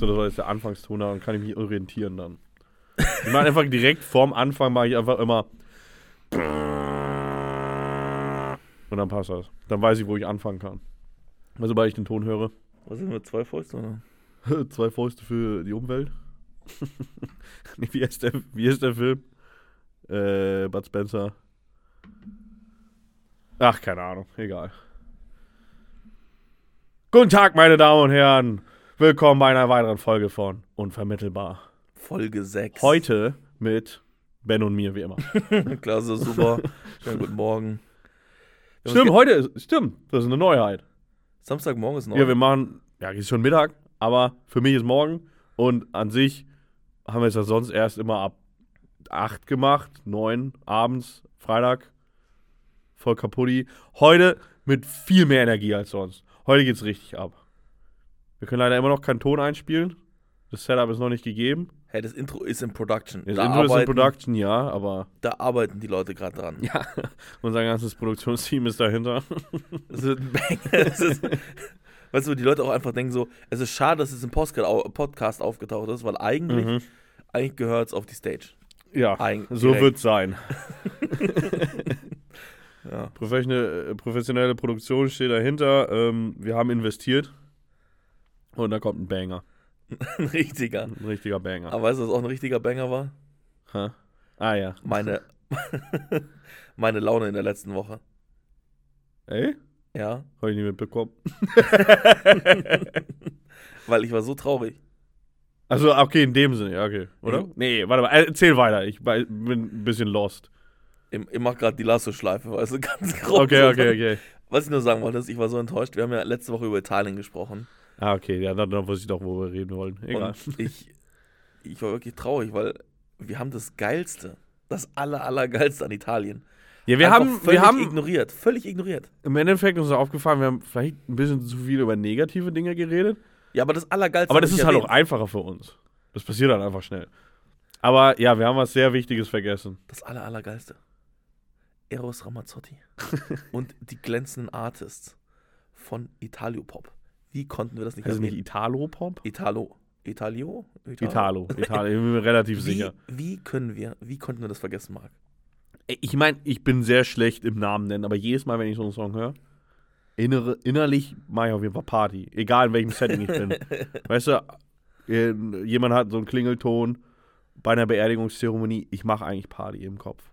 So, das war jetzt der Anfangston, dann kann ich mich orientieren dann. Ich mache einfach direkt vorm Anfang, mache ich einfach immer. Und dann passt das. Dann weiß ich, wo ich anfangen kann. Also, sobald ich den Ton höre. Was sind wir, zwei Fäuste? Oder? Zwei Fäuste für die Umwelt. Nee, wie, heißt der, wie ist der Film? Äh, Bud Spencer. Ach, keine Ahnung. Egal. Guten Tag, meine Damen und Herren. Willkommen bei einer weiteren Folge von Unvermittelbar. Folge 6. Heute mit Ben und mir, wie immer. Klasse, super. Schönen guten Morgen. Wir stimmt, heute ist, stimmt, das ist eine Neuheit. ge- Samstagmorgen ist noch. Ja, wir machen, ja, ist schon Mittag, aber für mich ist morgen und an sich haben wir es ja sonst erst immer ab 8 gemacht, 9 abends, Freitag, voll kaputti. Heute mit viel mehr Energie als sonst. Heute geht's richtig ab. Wir können leider immer noch keinen Ton einspielen. Das Setup ist noch nicht gegeben. hey, das Intro ist in Production. Das da, Intro ist in arbeiten, Production, ja, aber da arbeiten die Leute gerade dran. ja, unser ganzes Produktionsteam ist dahinter. Das wird ein Bang. Das ist, weißt du, die Leute auch einfach denken so, es ist schade, dass es im Podcast aufgetaucht ist, weil eigentlich, Mhm. eigentlich gehört es auf die Stage. Ja, Eig- so direkt. wird's sein. Ja. Professionelle, professionelle Produktion steht dahinter. Ähm, wir haben investiert. Und da kommt ein Banger. Ein richtiger. Ein richtiger Banger. Aber weißt du, was auch ein richtiger Banger war? Ha? Ah ja. Meine, meine Laune in der letzten Woche. Ey? Ja, Habe ich nicht mitbekommen. weil ich war so traurig. Also, okay, in dem Sinne, ja, okay. Oder? Ja. Nee, warte mal, äh, erzähl weiter. Ich bin ein bisschen lost. Ich, ich mach gerade die Lasso-Schleife, weißt du, ganz groß. Okay, okay, okay. Was ich nur sagen wollte, ist, ich war so enttäuscht. Wir haben ja letzte Woche über Italien gesprochen. Ah, okay, ja, dann, dann wusste ich doch, wo wir reden wollen. Egal. Und ich, ich war wirklich traurig, weil wir haben das Geilste, das aller, allergeilste an Italien. Ja, wir Einfach haben, völlig wir haben ignoriert, völlig ignoriert. im Endeffekt uns ist aufgefallen, wir haben vielleicht ein bisschen zu viel über negative Dinge geredet. Ja, aber das Allergeilste. Aber das ist halt auch einfacher für uns. Das passiert dann einfach schnell. Aber ja, wir haben was sehr Wichtiges vergessen. Das aller, Allergeilste. Eros Ramazzotti und die glänzenden Artists von Italiopop. Wie konnten wir das nicht es nicht? Italo-Pop? Italo. Italio? Italo. Italo. Ich bin mir relativ Wie, sicher. wie können wir, wie konnten wir das vergessen, Marc? Ich meine, ich bin sehr schlecht im Namen nennen, aber jedes Mal, wenn ich so einen Song höre, innere, innerlich mache ich auf jeden Fall Party. Egal in welchem Setting ich bin. weißt du, äh, jemand hat so einen Klingelton bei einer Beerdigungszeremonie, ich mache eigentlich Party im Kopf.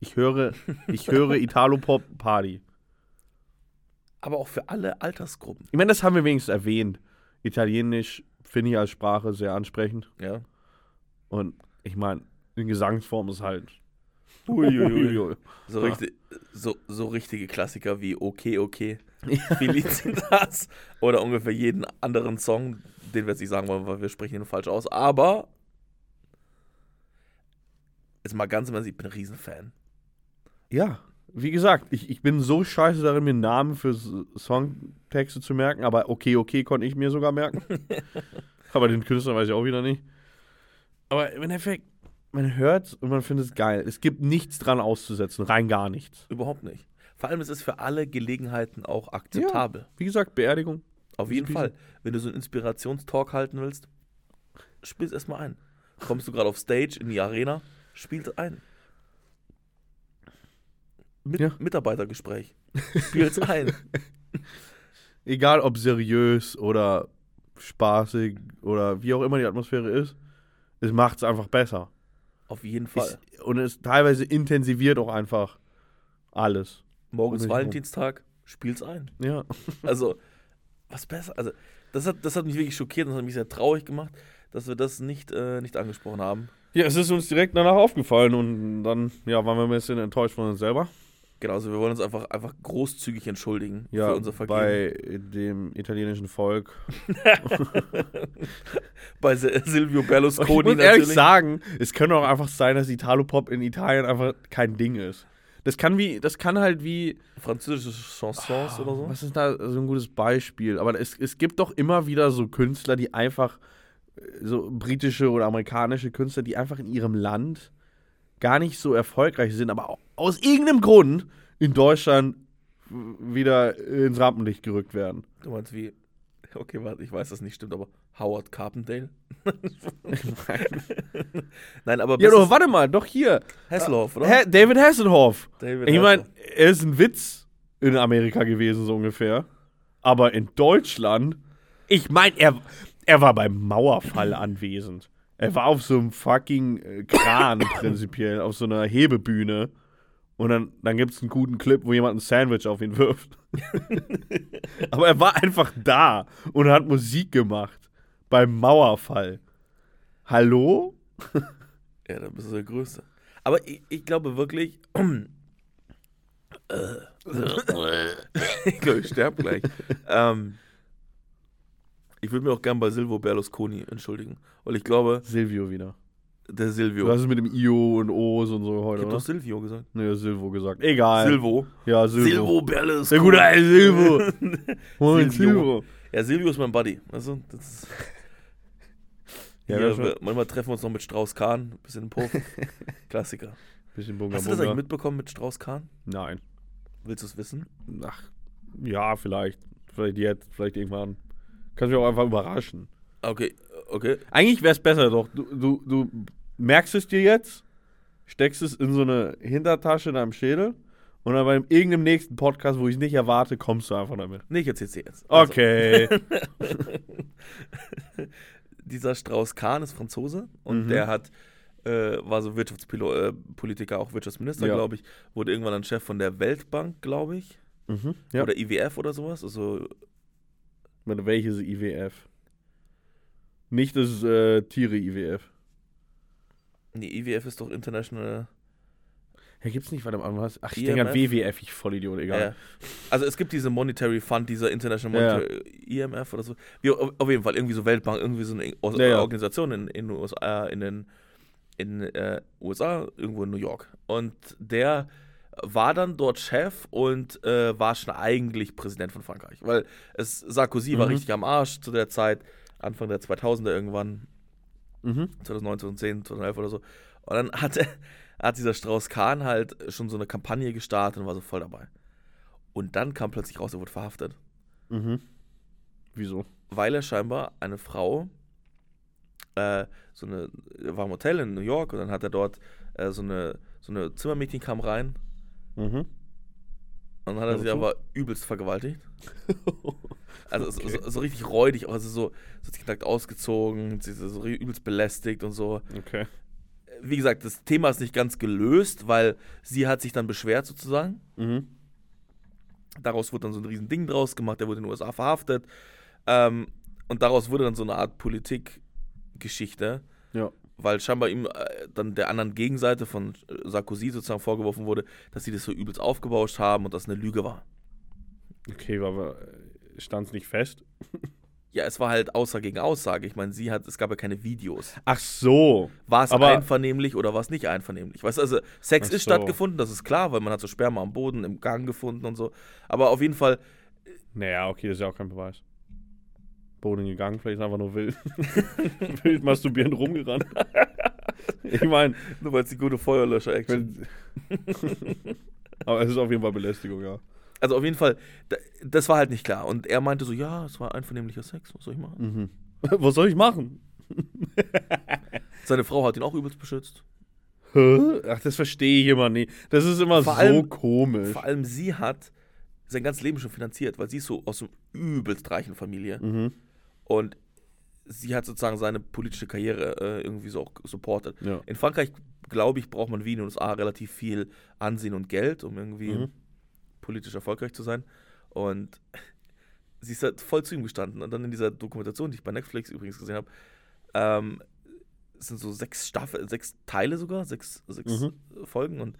Ich höre, ich höre Italo-Pop Party. Aber auch für alle Altersgruppen. Ich meine, das haben wir wenigstens erwähnt. Italienisch finde ich als Sprache sehr ansprechend. Ja. Und ich meine, in Gesangsform ist halt. Uiuiui. So, Ja. richtig, so, so richtige Klassiker wie Okay, okay, Felicitas oder ungefähr jeden anderen Song, den wir jetzt nicht sagen wollen, weil wir sprechen ihn falsch aus. Aber jetzt mal ganz im Ernst, ich bin ein Riesenfan. Ja, wie gesagt, ich, ich bin so scheiße darin, mir Namen für Songtexte zu merken, aber okay, okay konnte ich mir sogar merken. aber den Künstler weiß ich auch wieder nicht. Aber im Endeffekt, man hört und man findet es geil. Es gibt nichts dran auszusetzen, rein gar nichts. Überhaupt nicht. Vor allem ist es für alle Gelegenheiten auch akzeptabel. Wie gesagt, Beerdigung. Auf jeden Spiel- Fall. Wenn du so einen Inspirationstalk halten willst, spiel's erstmal ein. Kommst du gerade auf Stage in die Arena, spiel's ein. Mit, Ja. Mitarbeitergespräch. Spiel's ein. Egal ob seriös oder spaßig oder wie auch immer die Atmosphäre ist, es macht es einfach besser. Auf jeden Fall. Es, und es teilweise intensiviert auch einfach alles. Morgen ist. Valentinstag, spiel's ein. Ja. Also, was besser? Also, das hat, das hat mich wirklich schockiert und das hat mich sehr traurig gemacht, dass wir das nicht, äh, nicht angesprochen haben. Ja, es ist uns direkt danach aufgefallen und dann ja, waren wir ein bisschen enttäuscht von uns selber. Genau, also wir wollen uns einfach, einfach großzügig entschuldigen Ja, für unser Vergehen. bei dem italienischen Volk. Bei Sil- Silvio ich Berlusconi muss ehrlich natürlich. sagen, es könnte auch einfach sein, dass Italo-Pop in Italien einfach kein Ding ist. Das kann wie, das kann halt wie, Französische Chansons oder so. was ist da so ein gutes Beispiel? Aber es, es gibt doch immer wieder so Künstler, die einfach, äh, so britische oder amerikanische Künstler, die einfach in ihrem Land gar nicht so erfolgreich sind, aber au- aus irgendeinem Grund in Deutschland wieder ins Rampenlicht gerückt werden. Du meinst wie, okay, warte, ich weiß, dass nicht stimmt, aber Howard Carpendale? Nein, aber Ja, doch, warte mal, doch hier. Hasselhoff, oder? Hä, David Hasselhoff. David Ich meine, er ist ein Witz in Amerika gewesen, so ungefähr. Aber in Deutschland, ich meine, er, er war beim Mauerfall anwesend. Er war auf so einem fucking äh, Kran prinzipiell, auf so einer Hebebühne. Und dann, dann gibt es einen guten Clip, wo jemand ein Sandwich auf ihn wirft. Aber er war einfach da und hat Musik gemacht. Beim Mauerfall. Hallo? Ja, dann bist du der Größte. Aber ich, ich glaube wirklich. ich glaube, ich sterbe gleich. ähm, ich würde mir auch gern bei Silvio Berlusconi entschuldigen. Weil ich glaube, Silvio wieder. der Silvio. hast es mit dem Io und O's und so ich heute, habe oder? doch Silvio gesagt. Nee, Silvo gesagt. Egal. Silvo. Ja, Silvo. Silvo Berlusconi. Der gute alte Silvo. Moin, Silvio. Silvo. Ja, Silvio ist mein Buddy. Also, das ist, Ja, war- wir- manchmal treffen wir uns noch mit Strauß Kahn, bisschen im Puff. Klassiker. Bisschen Bunga Hast du das eigentlich mitbekommen mit Strauß Kahn? Nein. Willst du es wissen? Ach, ja, vielleicht. Vielleicht jetzt, vielleicht irgendwann. Kannst mich auch einfach überraschen. Okay, okay. Eigentlich wäre es besser doch. Du, du, du merkst es dir jetzt, steckst es in so eine Hintertasche in deinem Schädel und dann bei irgendeinem nächsten Podcast, wo ich es nicht erwarte, kommst du einfach damit. Nee, ich erzähl's dir jetzt. Also, Okay. dieser Strauß Kahn ist Franzose und Mhm. der hat äh, war so Wirtschaftspolitiker, auch Wirtschaftsminister, Ja. glaube ich, wurde irgendwann dann Chef von der Weltbank, glaube ich, mhm. Ja. oder IWF oder sowas. Also Warte, welches IWF? Nicht das äh, Tiere IWF. nee, IWF ist doch International. Ja, gibt's nicht, warte mal, was? Ach, ich denke an WWF, ich Vollidiot, egal. Ja. Also es gibt diese Monetary Fund, dieser International Ja. Monetary IMF oder so. Wie, auf jeden Fall irgendwie so Weltbank, irgendwie so eine Or- Ja, ja. Organisation in, in, USA, in den in äh, USA, irgendwo in New York. Und der war dann dort Chef und äh, war schon eigentlich Präsident von Frankreich. Weil es, Sarkozy war Mhm. richtig am Arsch zu der Zeit, Anfang der 2000er irgendwann, Mhm. 2009, 2010, 2011 oder so. Und dann hat, er- hat dieser Strauß Kahn halt schon so eine Kampagne gestartet und war so voll dabei. Und dann kam plötzlich raus, er wurde verhaftet, Mhm. Wieso? weil er scheinbar eine Frau, äh, so eine, war im Hotel in New York und dann hat er dort äh, so eine, so eine Zimmermädchen kam rein Mhm. und dann hat er sie aber übelst vergewaltigt. Also so, Okay. so, so richtig räudig, also so, so hat sich nackt ausgezogen, sie ist so übelst belästigt und so. Okay. Wie gesagt, das Thema ist nicht ganz gelöst, weil sie hat sich dann beschwert sozusagen. Mhm. Daraus wurde dann so ein riesen Ding draus gemacht, er wurde in den USA verhaftet. Ähm, und daraus wurde dann so eine Art Politikgeschichte, Ja. Weil scheinbar ihm äh, dann der anderen Gegenseite von äh, Sarkozy sozusagen vorgeworfen wurde, dass sie das so übelst aufgebauscht haben und das eine Lüge war. Okay, aber stand es nicht fest? Ja, es war halt Aussage gegen Aussage. Ich meine, sie hat, es gab ja keine Videos. Ach so. War es Aber- einvernehmlich oder war es nicht einvernehmlich? Weißt du, also Sex Ach ist so. stattgefunden, das ist klar, weil man hat so Sperma am Boden, im Gang gefunden und so. Aber auf jeden Fall, Naja, okay, das ist ja auch kein Beweis. Boden gegangen, vielleicht ist einfach nur wild. wild masturbierend rumgerannt. ich meine, nur weil es die gute Feuerlöscher-Action aber es ist auf jeden Fall Belästigung, ja. Also auf jeden Fall, da- das war halt nicht klar. Und er meinte so, ja, es war einvernehmlicher Sex, was soll ich machen? Mhm. Was soll ich machen? Seine Frau hat ihn auch übelst beschützt. Hä? Ach, das verstehe ich immer nicht. Das ist immer Vor so allem- komisch. Vor allem sie hat sein ganzes Leben schon finanziert, weil sie ist so aus einer übelst reichen Familie. Mhm. Und sie hat sozusagen seine politische Karriere äh, irgendwie so auch supportet. Ja. In Frankreich, glaube ich, braucht man wie in den USA relativ viel Ansehen und Geld, um irgendwie Mhm. politisch erfolgreich zu sein. Und sie ist halt voll zu ihm gestanden. Und dann in dieser Dokumentation, die ich bei Netflix übrigens gesehen habe, ähm, sind so sechs Staffeln, sechs Teile sogar, sechs, sechs Mhm. Folgen. Und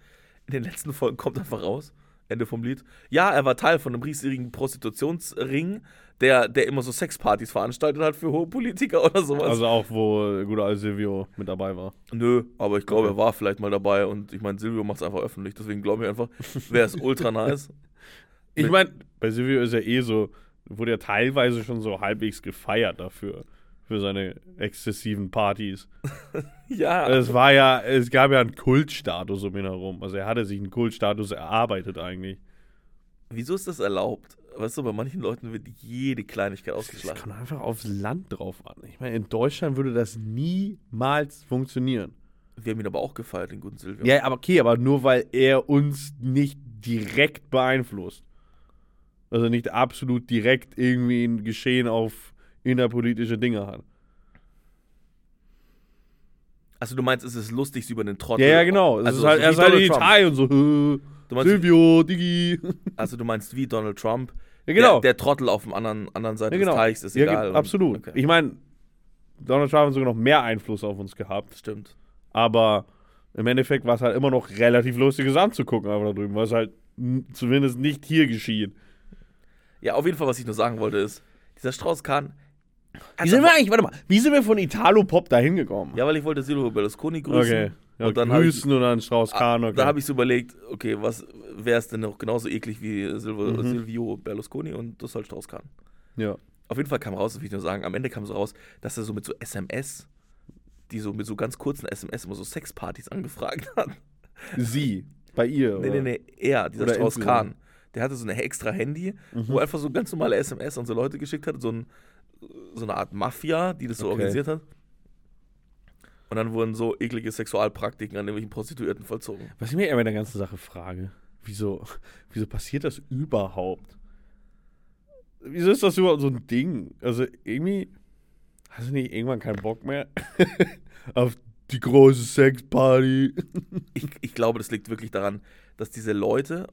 in den letzten Folgen kommt einfach raus, Ende vom Lied. Ja, er war Teil von einem riesigen Prostitutionsring, der, der immer so Sexpartys veranstaltet hat für hohe Politiker oder sowas. Also auch, wo guter alte Silvio mit dabei war. Nö, aber ich glaube, Okay. er war vielleicht mal dabei und ich meine, Silvio macht es einfach öffentlich, deswegen glaube ich einfach, wäre es ultra nice. Ich meine, bei Silvio ist ja eh so, wurde ja teilweise schon so halbwegs gefeiert dafür. Für seine exzessiven Partys. Ja, Es war ja, es gab ja einen Kultstatus um ihn herum. Also er hatte sich einen Kultstatus erarbeitet eigentlich. wieso ist das erlaubt? Weißt du, bei manchen Leuten wird jede Kleinigkeit Das ausgeschlagen. kommt einfach aufs Land drauf an. Ich meine, in Deutschland würde das niemals funktionieren. Wir haben ihn aber auch gefeiert, den guten Silvio. Ja, aber okay, aber nur weil er uns nicht direkt beeinflusst. Also nicht absolut direkt irgendwie ein Geschehen auf innerpolitische Dinge hat. Also du meinst, es ist lustig, sie über den Trottel. Ja, ja, genau. Also ist halt, er ist halt in. Italien und so, "Hö, Du meinst, Silvio, Digi. also du meinst wie Donald Trump. Ja, genau. Der, der Trottel auf dem anderen, anderen Seite ja, genau. des Teichs ist ja, egal. und- absolut. Okay. Ich meine, Donald Trump hat sogar noch mehr Einfluss auf uns gehabt. Stimmt. Aber im Endeffekt war es halt immer noch relativ lustiges anzugucken, aber da drüben, weil es halt zumindest nicht hier geschieht. Ja, auf jeden Fall, was ich nur sagen wollte, ist, dieser Strauß-Kahn. Wie sind wir eigentlich, warte mal, wie sind wir von Italo-Pop da hingekommen? Ja, weil ich wollte Silvio Berlusconi grüßen. okay. Ja, Und dann hab ich- grüßen und dann Strauß Kahn, okay. Da habe ich so überlegt, okay, was wäre es denn noch genauso eklig wie Silvio, Mhm. Silvio Berlusconi und das halt Strauß-Kahn. ja. Auf jeden Fall kam raus, das will ich nur sagen, am Ende kam so raus, dass er so mit so SMS, die so mit so ganz kurzen SMS immer so Sexpartys angefragt hat. Sie, bei ihr. Nee, oder? nee, nee, er, dieser Oder Strauß. Kahn. Der hatte so ein extra Handy, Mhm. wo er einfach so ganz normale SMS an so Leute geschickt hat, so, ein, so eine Art Mafia, die das so Okay. organisiert hat. Und dann wurden so eklige Sexualpraktiken an irgendwelchen Prostituierten vollzogen. Was ich mir immer in der ganzen Sache frage, wieso, wieso passiert das überhaupt? Wieso ist das überhaupt so ein Ding? Also irgendwie, hast du nicht irgendwann keinen Bock mehr auf die große Sexparty? Ich, ich glaube, das liegt wirklich daran, dass diese Leute,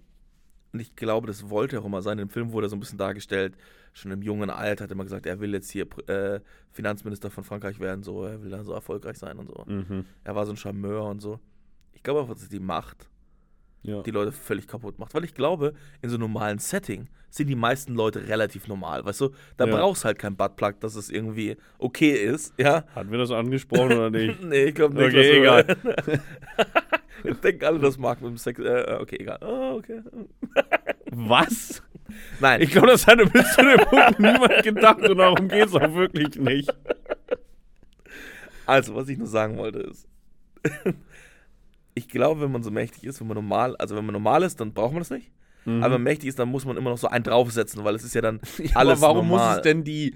und ich glaube, das wollte er auch immer sein, im Film wurde er so ein bisschen dargestellt, schon im jungen Alter hat er immer gesagt, er will jetzt hier äh, Finanzminister von Frankreich werden, so, er will dann so erfolgreich sein und so. Mhm. Er war so ein Charmeur und so. Ich glaube einfach, dass die Macht Ja. die Leute völlig kaputt macht. Weil ich glaube, in so einem normalen Setting sind die meisten Leute relativ normal. Weißt du, da Ja. brauchst halt kein Buttplug, dass es irgendwie okay ist. Ja. Hatten wir das angesprochen oder nicht? Nee, ich glaube nicht. Okay, so- Denken alle, das mag mit dem Sex. Äh, okay, egal. Oh, okay. Was? Nein, Ich glaube, das hatte bis zu dem Punkt niemand gedacht und darum geht es auch wirklich nicht. also, was ich nur sagen wollte ist. ich glaube, wenn man so mächtig ist, wenn man normal, also wenn man normal ist, dann braucht man das nicht. Mhm. Aber wenn man mächtig ist, dann muss man immer noch so einen draufsetzen, weil es ist ja dann Ja, alles aber warum normal. muss es denn die,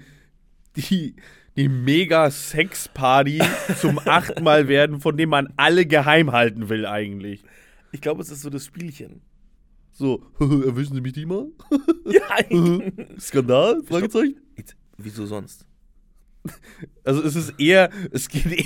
die, die Mega-Sex-Party zum achtmal werden, von dem man alle geheim halten will eigentlich? Ich glaube, es ist so das Spielchen. So, erwischen Sie mich die mal? Ja, Skandal? Fragezeichen? Jetzt, wieso sonst? Also es ist eher, es geht, eh-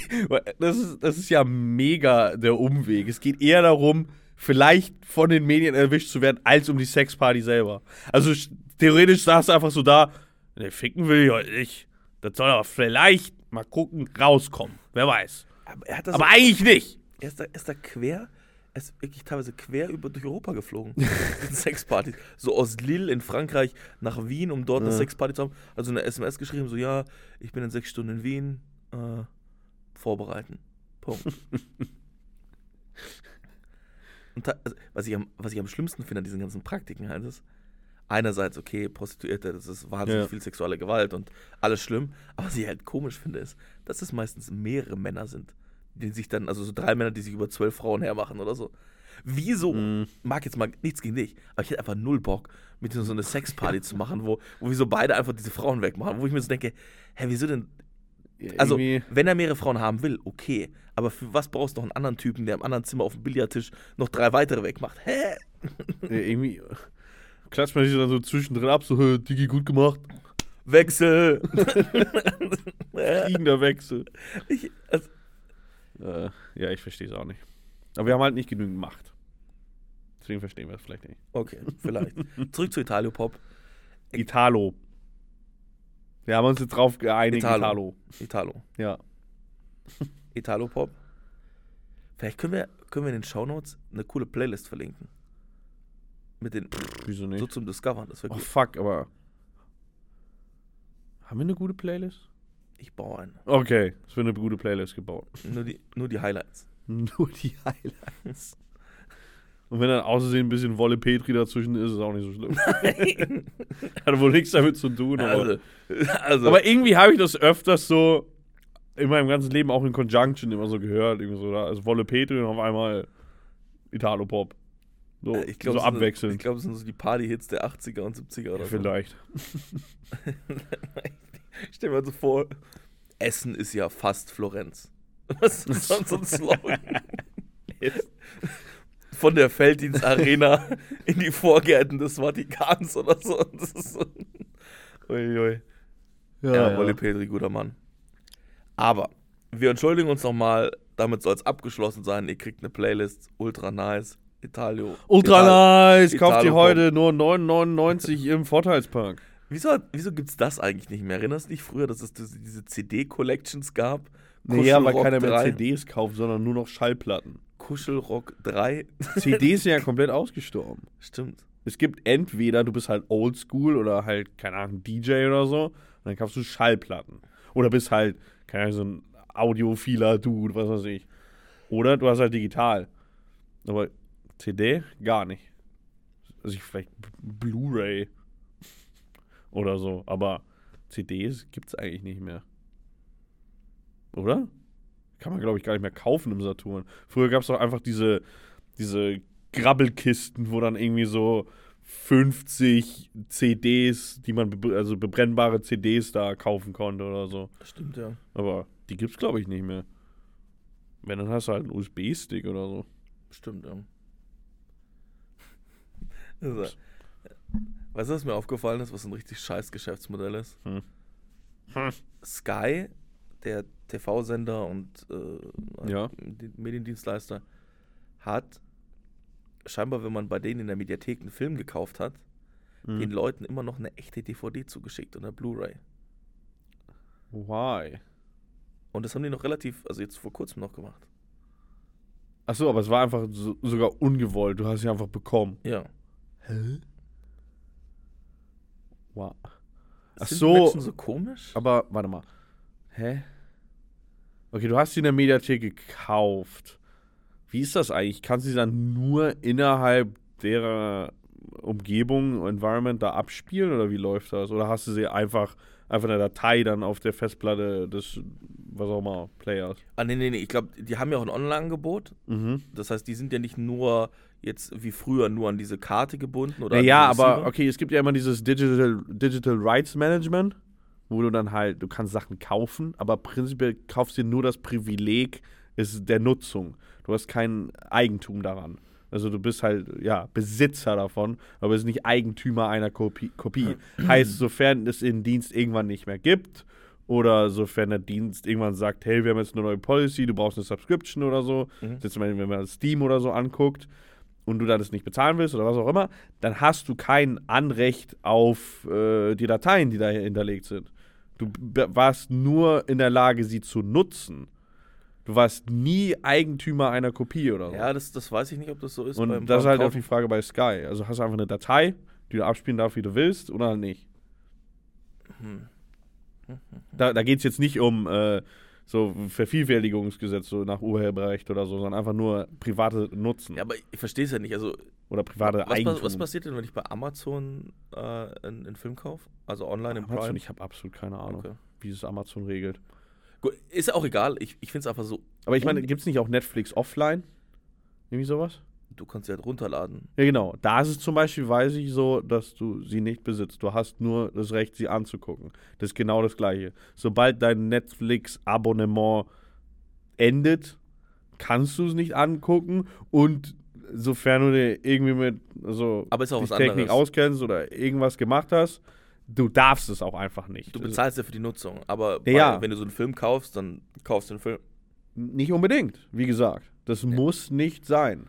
das ist, das ist ja mega der Umweg. Es geht eher darum, vielleicht von den Medien erwischt zu werden, als um die Sexparty selber. Also sch- theoretisch saß du einfach so da, ne, ficken will ich heute nicht. Das soll aber vielleicht mal gucken, rauskommen. Wer weiß. Aber er hat das Aber eigentlich nicht. er ist da, er ist da quer, er ist wirklich teilweise quer über durch Europa geflogen. Sexpartys. So aus Lille in Frankreich nach Wien, um dort eine Ja. Sexparty zu haben. Also eine SMS geschrieben, so ja, ich bin in sechs Stunden in Wien. Äh, vorbereiten. Punkt. Und also, was, ich am, was ich am schlimmsten finde an diesen ganzen Praktiken halt ist, einerseits, okay, Prostituierte, das ist wahnsinnig Ja. viel sexuelle Gewalt und alles schlimm. Aber was ich halt komisch finde, ist, dass es meistens mehrere Männer sind, die sich dann, also so drei Männer, die sich über zwölf Frauen hermachen oder so. Wieso, Mhm. mag jetzt mal nichts gegen dich, aber ich hätte einfach null Bock, mit so eine Sexparty zu machen, wo, wo wir so beide einfach diese Frauen wegmachen, wo ich mir so denke, hä, wieso denn? Also, wenn er mehrere Frauen haben will, okay, aber für was brauchst du noch einen anderen Typen, der im anderen Zimmer auf dem Billardtisch noch drei weitere wegmacht? Hä? Ja, irgendwie klatscht man sich dann so zwischendrin ab, so, "Hä, Digi, gut gemacht. Wechsel! Fliegender Wechsel. ich, also, Äh, ja, ich verstehe es auch nicht. Aber wir haben halt nicht genügend Macht. Deswegen verstehen wir es vielleicht nicht. okay, vielleicht. Zurück zu Italio-Pop. Italo. Wir haben uns jetzt drauf geeinigt, Italo. Italo. Italo. Ja. Italo-Pop. Vielleicht können wir, können wir in den Shownotes eine coole Playlist verlinken. Mit den, Wieso nicht? so zum Discovern, das wäre oh gut. fuck, aber. Haben wir eine gute Playlist? Ich baue eine. Okay, es wird eine gute Playlist gebaut. Nur die, nur die Highlights. Nur die Highlights. Und wenn dann außerdem ein bisschen Wolle Petri dazwischen ist, ist es auch nicht so schlimm. Hat wohl nichts damit zu tun. Aber, Also, also aber irgendwie habe ich das öfters so in meinem ganzen Leben auch in Conjunction immer so gehört. Irgendwie so, da ist Wolle Petri und auf einmal Italo-Pop. So, Äh, ich glaub, so sind- abwechselnd. Ich glaube, es sind so die Party-Hits der 80er und 70er oder so. Vielleicht. Stell dir mal so vor, Essen ist ja fast Florenz. Was ist sonst so ein Slogan? Von der Felddienstarena in die Vorgärten des Vatikans oder so. Das ist so. Uiui. Ja, Wolli Petri, guter Mann. Aber wir entschuldigen uns nochmal, damit soll es abgeschlossen sein. Ihr kriegt eine Playlist, ultra nice. Italio. Ultra Ital- nice. Kauft die Italo-Pop. heute nur 9,99 im Vorteilspark. Wieso, wieso gibt es das eigentlich nicht mehr? Erinnerst du dich früher, dass es diese, CD-Collections gab? Nee, ja, weil keiner mehr 3, CDs kauft, sondern nur noch Schallplatten. Kuschelrock 3. CDs sind ja komplett ausgestorben. Stimmt. Es gibt entweder, du bist halt oldschool oder halt, keine Ahnung, DJ oder so, und dann kaufst du Schallplatten. Oder bist halt, keine Ahnung, so ein audiophiler Dude, was weiß ich. Oder du hast halt digital. Aber CD gar nicht. Also ich vielleicht Blu-ray oder so, aber CDs gibt's eigentlich nicht mehr. Oder? Kann man, glaube ich, gar nicht mehr kaufen im Saturn. Früher gab es doch einfach diese, diese Grabbelkisten, wo dann irgendwie so 50 CDs, die man, be also bebrennbare CDs da kaufen konnte oder so. Stimmt, ja. Aber die gibt's, glaube ich, nicht mehr. Wenn, dann hast du halt einen USB-Stick oder so. Stimmt, ja. Also, weißt du, was mir aufgefallen ist, was ein richtig scheiß Geschäftsmodell ist? Hm. Hm. Sky, der TV-Sender und äh, Ja. die Mediendienstleister, hat scheinbar, wenn man bei denen in der Mediathek einen Film gekauft hat, Hm. den Leuten immer noch eine echte DVD zugeschickt und eine Blu-ray. Why? Und das haben die noch relativ, also jetzt vor kurzem noch gemacht. Achso, aber es war einfach so, sogar ungewollt. Du hast sie einfach bekommen. Ja. Hä? Wow. Ach Sind so. die Menschen so komisch? Aber warte mal. Hä? Okay, du hast sie in der Mediathek gekauft. Wie ist das eigentlich? Kannst du sie dann nur innerhalb der Umgebung, Environment da abspielen oder wie läuft das? Oder hast du sie einfach, einfach eine Datei dann auf der Festplatte des, was auch immer, Players? Ah, nee, nee, nee. Ich glaube, die haben ja auch ein Online-Angebot. Mhm. Das heißt, die sind ja nicht nur jetzt wie früher nur an diese Karte gebunden oder Ja, aber okay, es gibt ja immer dieses Digital, Digital Rights Management, wo du dann halt, du kannst Sachen kaufen, aber prinzipiell kaufst dir nur das Privileg ist der Nutzung. Du hast kein Eigentum daran. Also du bist halt, ja, Besitzer davon, aber bist nicht Eigentümer einer Kopie. Kopie. heißt, sofern es den Dienst irgendwann nicht mehr gibt oder sofern der Dienst irgendwann sagt, hey, wir haben jetzt eine neue Policy, du brauchst eine Subscription oder so, Mhm. jetzt wenn man Steam oder so anguckt, und du dann das nicht bezahlen willst oder was auch immer, dann hast du kein Anrecht auf äh, die Dateien, die da hinterlegt sind. Du warst nur in der Lage, sie zu nutzen. Du warst nie Eigentümer einer Kopie oder so. Ja, das, das weiß ich nicht, ob das so ist. Und beim- das ist halt auch die Frage bei Sky. Also hast du einfach eine Datei, die du abspielen darfst, wie du willst, oder nicht. Hm. Da, da geht es jetzt nicht um äh, so Vervielfältigungsgesetz, so nach Urheberrecht oder so, sondern einfach nur private Nutzen Ja, aber ich verstehe es ja nicht. Also, oder private was, Eigentum. was, was passiert denn, wenn ich bei Amazon äh, einen, einen Film kaufe? Also online im Amazon, Prime? ich habe absolut keine Ahnung, Okay. wie es Amazon regelt. Gut, ist ja auch egal. Ich, ich finde es einfach so, Aber ich meine, gibt es nicht auch Netflix offline? Irgendwie sowas? Du kannst sie halt runterladen. Ja, genau. Da ist es zum Beispiel, weiß ich so, dass du sie nicht besitzt. Du hast nur das Recht, sie anzugucken. Das ist genau das Gleiche. Sobald dein Netflix-Abonnement endet, kannst du es nicht angucken und sofern du dir irgendwie mit also Aber ist auch was Technik anderes. auskennst oder irgendwas gemacht hast, du darfst es auch einfach nicht. Du bezahlst ja für die Nutzung. Aber bei, Ja. wenn du so einen Film kaufst, dann kaufst du einen Film. Nicht unbedingt, wie gesagt. Das muss nicht sein.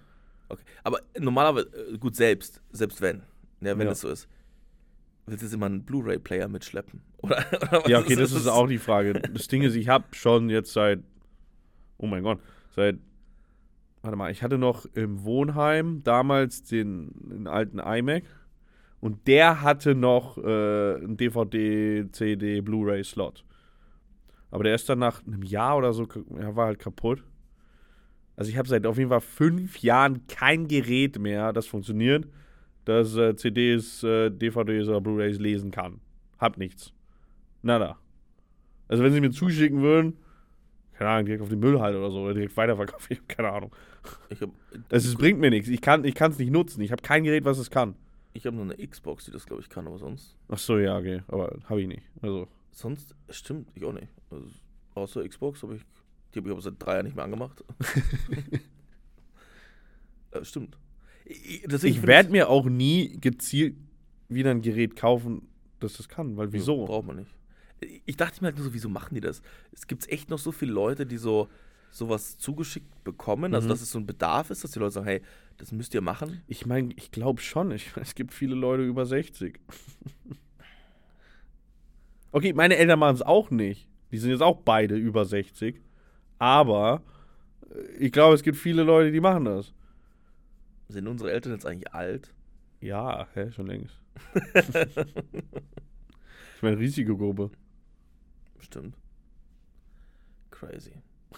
Okay. Aber normalerweise, äh, gut, selbst, selbst wenn, ja, wenn Ja. das so ist, willst du jetzt immer einen Blu-ray-Player mitschleppen? Oder, oder Ja, okay, das ist auch die Frage. Das Ding ist, ich habe schon jetzt seit, oh mein Gott, seit, warte mal, ich hatte noch im Wohnheim damals den, den alten iMac und der hatte noch äh, einen DVD, CD, Blu-ray-Slot. Aber der ist dann nach einem Jahr oder so, er war halt kaputt. Also ich habe seit auf jeden Fall fünf Jahren kein Gerät mehr, das funktioniert, das äh, CDs, äh, DVDs oder Blu-rays lesen kann. Hab nichts. Nada. Also wenn sie mir zuschicken würden, keine Ahnung, direkt auf den Müll halt oder so oder direkt weiterverkaufen. Ich habe keine Ahnung. Ich habe Es ist, bringt mir nichts. Ich kann es nicht nutzen. Ich habe kein Gerät, was es kann. ich hab nur eine Xbox, die das, glaube ich, kann, aber sonst. Ach so, ja, okay. Aber habe ich nicht. Also, Sonst stimmt, ich auch nicht. Also, außer Xbox habe ich. Die habe ich aber seit drei Jahren nicht mehr angemacht. äh, stimmt. Ich, ich werde mir auch nie gezielt wieder ein Gerät kaufen, das das kann. Weil Ja, wieso? Braucht man nicht. Ich dachte mir halt nur so, wieso machen die das? Es gibt echt noch so viele Leute, die so sowas zugeschickt bekommen, also Mhm. dass es so ein Bedarf ist, dass die Leute sagen, hey, das müsst ihr machen. Ich meine, ich glaube schon. Ich, es gibt viele Leute über 60. okay, meine Eltern machen es auch nicht. Die sind jetzt auch beide über 60. Aber äh, ich glaube, es gibt viele Leute, die machen das. Sind unsere Eltern jetzt eigentlich alt? Ja, hä, schon längst. ich meine, Risikogruppe. Stimmt. Crazy.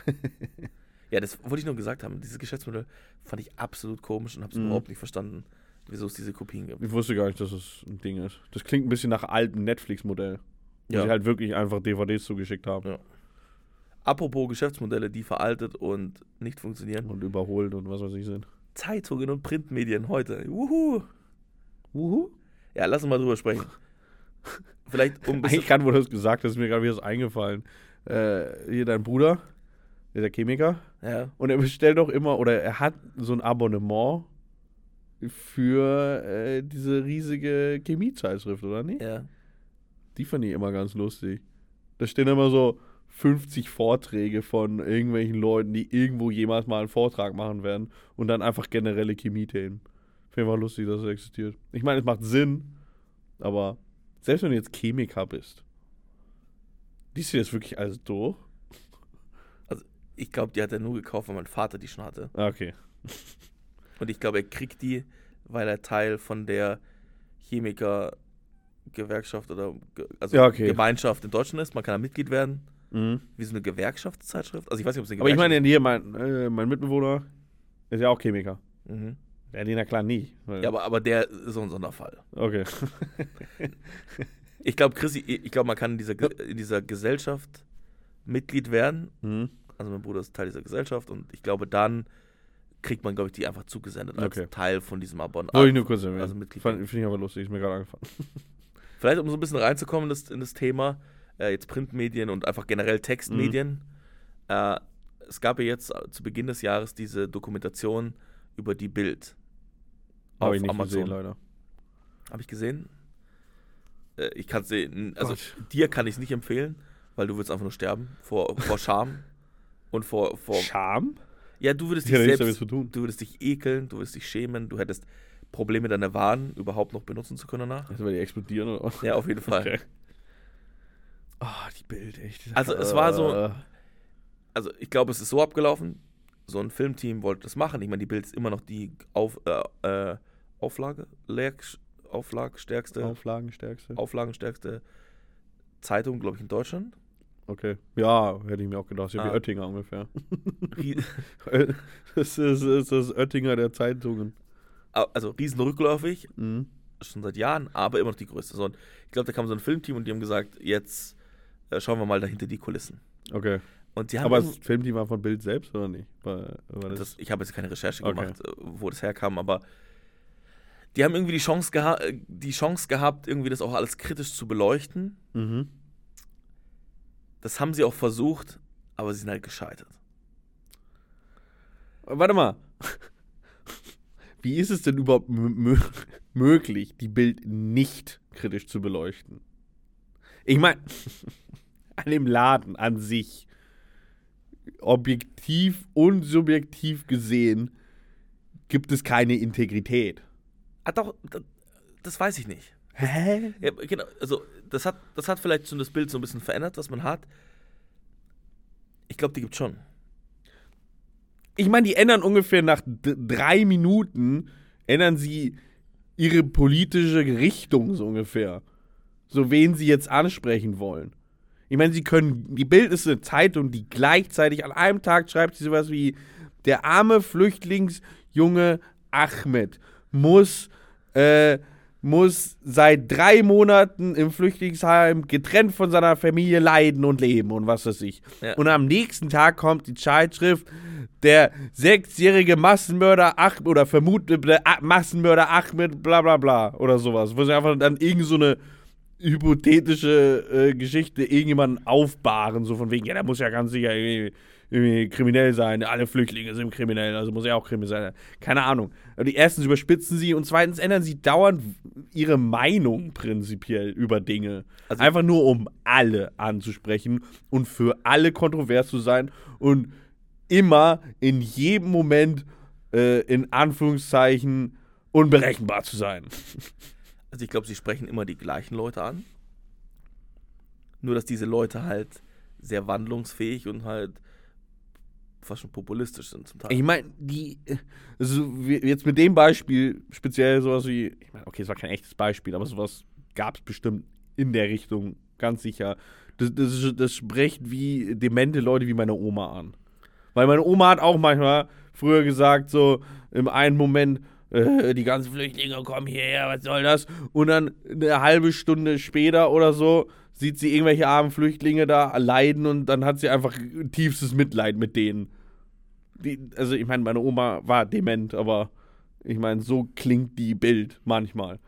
ja, das wollte ich nur gesagt haben. Dieses Geschäftsmodell fand ich absolut komisch und habe es Mhm. überhaupt nicht verstanden, wieso es diese Kopien gibt. Ich wusste gar nicht, dass das ein Ding ist. Das klingt ein bisschen nach altem Netflix-Modell. Wo Ja. sie halt wirklich einfach DVDs zugeschickt haben. Ja. Apropos Geschäftsmodelle, die veraltet und nicht funktionieren. Und überholt und was weiß ich sind. Zeitungen und Printmedien heute. Wuhu. Wuhu. Ja, lass uns mal drüber sprechen. Vielleicht um ein bisschen Eigentlich gerade, wo du das gesagt hast, ist mir gerade wieder das eingefallen. Äh, hier dein Bruder, der Chemiker, Ja, und er bestellt doch immer, oder er hat so ein Abonnement für äh, diese riesige Chemiezeitschrift, oder nicht? ja. Die fand ich immer ganz lustig. Da stehen immer so 50 Vorträge von irgendwelchen Leuten, die irgendwo jemals mal einen Vortrag machen werden und dann einfach generelle Chemiethemen. Finde ich einfach lustig, dass es existiert. Ich meine, es macht Sinn, aber selbst wenn du jetzt Chemiker bist, liest du das wirklich alles durch? Ich glaube, die hat er nur gekauft, weil mein Vater die schon hatte. Ah, Okay. Und ich glaube, er kriegt die, weil er Teil von der Chemiker-Gewerkschaft oder also Ja, okay. Gemeinschaft in Deutschland ist. Man kann da Mitglied werden. Mhm. Wie so eine Gewerkschaftszeitschrift. Also ich weiß nicht, ob es eine Aber ich Gewerkschaft meine, hier, mein, äh, mein Mitbewohner ist ja auch Chemiker. Mhm. Ja, den ja klar weil- Ja, aber, aber der ist so ein Sonderfall. okay. Ich glaube, Chrissy, ich glaube, man kann in dieser, Ge- in dieser Gesellschaft Mitglied werden. Mhm. Also mein Bruder ist Teil dieser Gesellschaft und ich glaube, dann kriegt man, glaube ich, die einfach zugesendet als Okay. Teil von diesem Abonnement. Wollte ich nur kurz erwähnen. Also Mitglied. Fand- Finde ich aber lustig, ist mir gerade angefallen. Vielleicht, um so ein bisschen reinzukommen in das, in das Thema, äh, jetzt Printmedien und einfach generell Textmedien. Äh, es gab ja jetzt äh, zu Beginn des Jahres diese Dokumentation über die Bild. Habe ich nicht gesehen, leider. Habe ich gesehen? Äh, ich kann es sehen. Also Gott. dir kann ich es nicht empfehlen, weil du würdest einfach nur sterben vor, vor Scham und vor, vor. Scham? Ja, du würdest Ich dich nichts selbst, tun. du würdest dich ekeln, du würdest dich schämen, du hättest Probleme, deine Waren überhaupt noch benutzen zu können danach. Also, weil die explodieren oder was? Ja, auf jeden Fall. Okay. Ah, die Bild, echt. Also, es war so- also ich glaube, es ist so abgelaufen. So ein Filmteam wollte das machen. Ich meine, die Bild ist immer noch die Auf, äh, äh, Auflage, Leer, Auflagstärkste, Auflagenstärkste. Auflagenstärkste Zeitung, glaube ich, in Deutschland. Okay. Ja, hätte ich mir auch gedacht. Ja, wie Ah. Oettinger ungefähr. Das ist, ist das Oettinger der Zeitungen. also riesen rückläufig, Mhm. schon seit Jahren, aber immer noch die größte. So, ich glaube, da kam so ein Filmteam und die haben gesagt, jetzt schauen wir mal dahinter die Kulissen. Okay. Und die haben Aber das Filmteam war von Bild selbst oder nicht? War, war das, das, ich habe jetzt keine Recherche Okay. gemacht, äh, wo das herkam, aber die haben irgendwie die Chance, geha äh, die Chance gehabt, irgendwie das auch alles kritisch zu beleuchten. mhm. Das haben sie auch versucht, aber sie sind halt gescheitert. Warte mal. Wie ist es denn überhaupt mö- möglich, die Bild nicht kritisch zu beleuchten? Ich meine, an dem Laden an sich, objektiv und subjektiv gesehen, gibt es keine Integrität. Ah, doch, das, weiß ich nicht. Hä? Ja, genau, also das hat, das hat vielleicht schon das Bild so ein bisschen verändert, was man hat. Ich glaube, die gibt schon. Ich meine, die ändern ungefähr nach drei Minuten, ändern sie ihre politische Richtung so ungefähr. So wen sie jetzt ansprechen wollen. Ich meine, sie können, die Bild ist eine Zeitung, die gleichzeitig an einem Tag schreibt sie sowas wie, der arme Flüchtlingsjunge Ahmed muss äh, muss seit drei Monaten im Flüchtlingsheim getrennt von seiner Familie leiden und leben und was weiß ich. Ja. Und am nächsten Tag kommt die Zeitschrift, der sechsjährige Massenmörder Ahmed oder vermutete Massenmörder Ahmed, bla bla bla oder sowas. Wo sie einfach dann irgend so eine hypothetische äh, Geschichte irgendjemanden aufbahren, so von wegen, ja, der muss ja ganz sicher irgendwie, irgendwie kriminell sein, alle Flüchtlinge sind kriminell, also muss er auch kriminell sein. Keine Ahnung. Aber die erstens überspitzen sie und zweitens ändern sie dauernd ihre Meinung prinzipiell über Dinge. Also- Einfach nur, um alle anzusprechen und für alle kontrovers zu sein und immer in jedem Moment äh, in Anführungszeichen unberechenbar zu sein. Also ich glaube, sie sprechen immer die gleichen Leute an. Nur, dass diese Leute halt sehr wandlungsfähig und halt fast schon populistisch sind zum Teil. Ich meine, die, also jetzt mit dem Beispiel, speziell sowas wie, ich meine, okay, es war kein echtes Beispiel, aber sowas gab es bestimmt in der Richtung, ganz sicher. Das, das, das spricht wie demente Leute wie meine Oma an. Weil meine Oma hat auch manchmal früher gesagt, so im einen Moment, äh, die ganzen Flüchtlinge kommen hierher, was soll das? Und dann eine halbe Stunde später oder so sieht sie irgendwelche armen Flüchtlinge da leiden und dann hat sie einfach tiefstes Mitleid mit denen. Die, also ich meine, meine Oma war dement, aber ich meine, so klingt die Bild manchmal.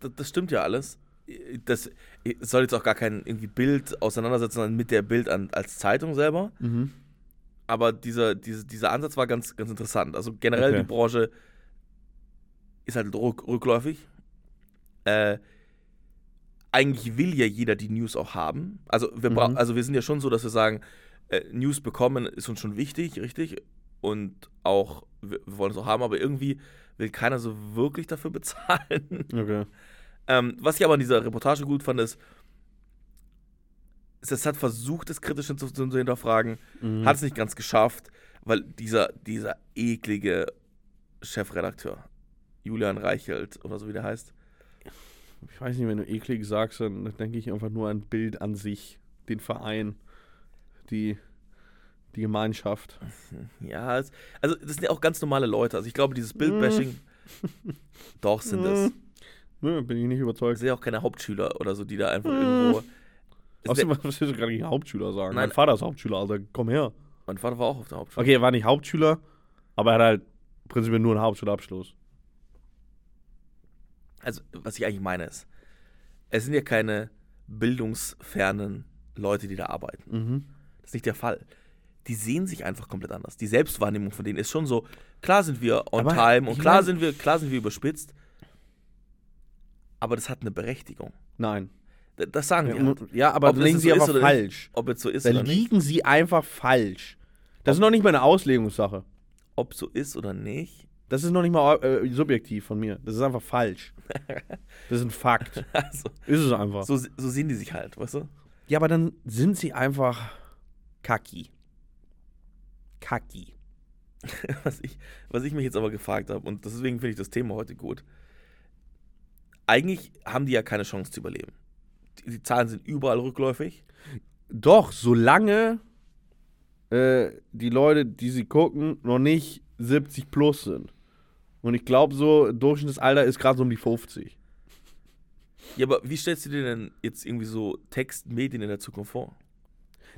das, das stimmt ja alles. Das soll jetzt auch gar kein irgendwie Bild auseinandersetzen, sondern mit der Bild an, als Zeitung selber. Aber dieser, diese, dieser Ansatz war ganz, ganz interessant. Also generell Okay. die Branche ist halt rück, rückläufig. Äh, eigentlich will ja jeder die News auch haben. Also wir, Mhm. also wir sind ja schon so, dass wir sagen, äh, News bekommen ist uns schon wichtig, richtig? Und auch, wir, wir wollen es auch haben, aber irgendwie will keiner so wirklich dafür bezahlen. Okay. Ähm, was ich aber an dieser Reportage gut fand, ist, es hat versucht, das kritisch zu, zu hinterfragen, Mhm. hat es nicht ganz geschafft, weil dieser, dieser eklige Chefredakteur, Julian Reichelt oder so wie der heißt, Ich weiß nicht, wenn du eklig sagst, dann denke ich einfach nur an Bild an sich, den Verein, die, die Gemeinschaft. ja, es, also das sind ja auch ganz normale Leute. Also ich glaube, dieses Bildbashing, doch sind das. Nö, bin ich nicht Das überzeugt. sind ja auch keine Hauptschüler oder so, die da einfach irgendwo. Außerdem, was willst du gerade gegen Hauptschüler sagen? Nein. Mein Vater ist Hauptschüler, Alter, komm her. mein Vater war auch auf der Hauptschule. Okay, er war nicht Hauptschüler, aber er hat halt prinzipiell nur einen Hauptschulabschluss. Also, was ich eigentlich meine ist, es sind ja keine bildungsfernen Leute, die da arbeiten. Mhm. Das ist nicht der Fall. Die sehen sich einfach komplett anders. Die Selbstwahrnehmung von denen ist schon so, klar sind wir on Aber time und klar sind wir, klar sind wir überspitzt, aber das hat eine Berechtigung. Nein. Das sagen Ja, wir. Halt. ja, aber Ob dann liegen so sie ist einfach oder nicht. falsch. Ob es so ist Da oder nicht. liegen sie einfach falsch. Das ist noch nicht mal eine Auslegungssache. Ob so ist oder nicht. Das ist noch nicht mal äh, subjektiv von mir. Das ist einfach falsch. Das ist ein Fakt. Also, Ist es einfach. so, so sehen die sich halt, weißt du? Ja, aber dann sind sie einfach kacki. Kacki. Was ich, was ich mich jetzt aber gefragt habe, und deswegen finde ich das Thema heute gut. Eigentlich haben die ja keine Chance zu überleben. Die, die Zahlen sind überall rückläufig. Doch, solange äh, die Leute, die sie gucken, noch nicht 70 plus sind. Und ich glaube, so Durchschnittsalter ist gerade so um die 50. Ja, aber wie stellst du dir denn jetzt irgendwie so Textmedien in der Zukunft vor?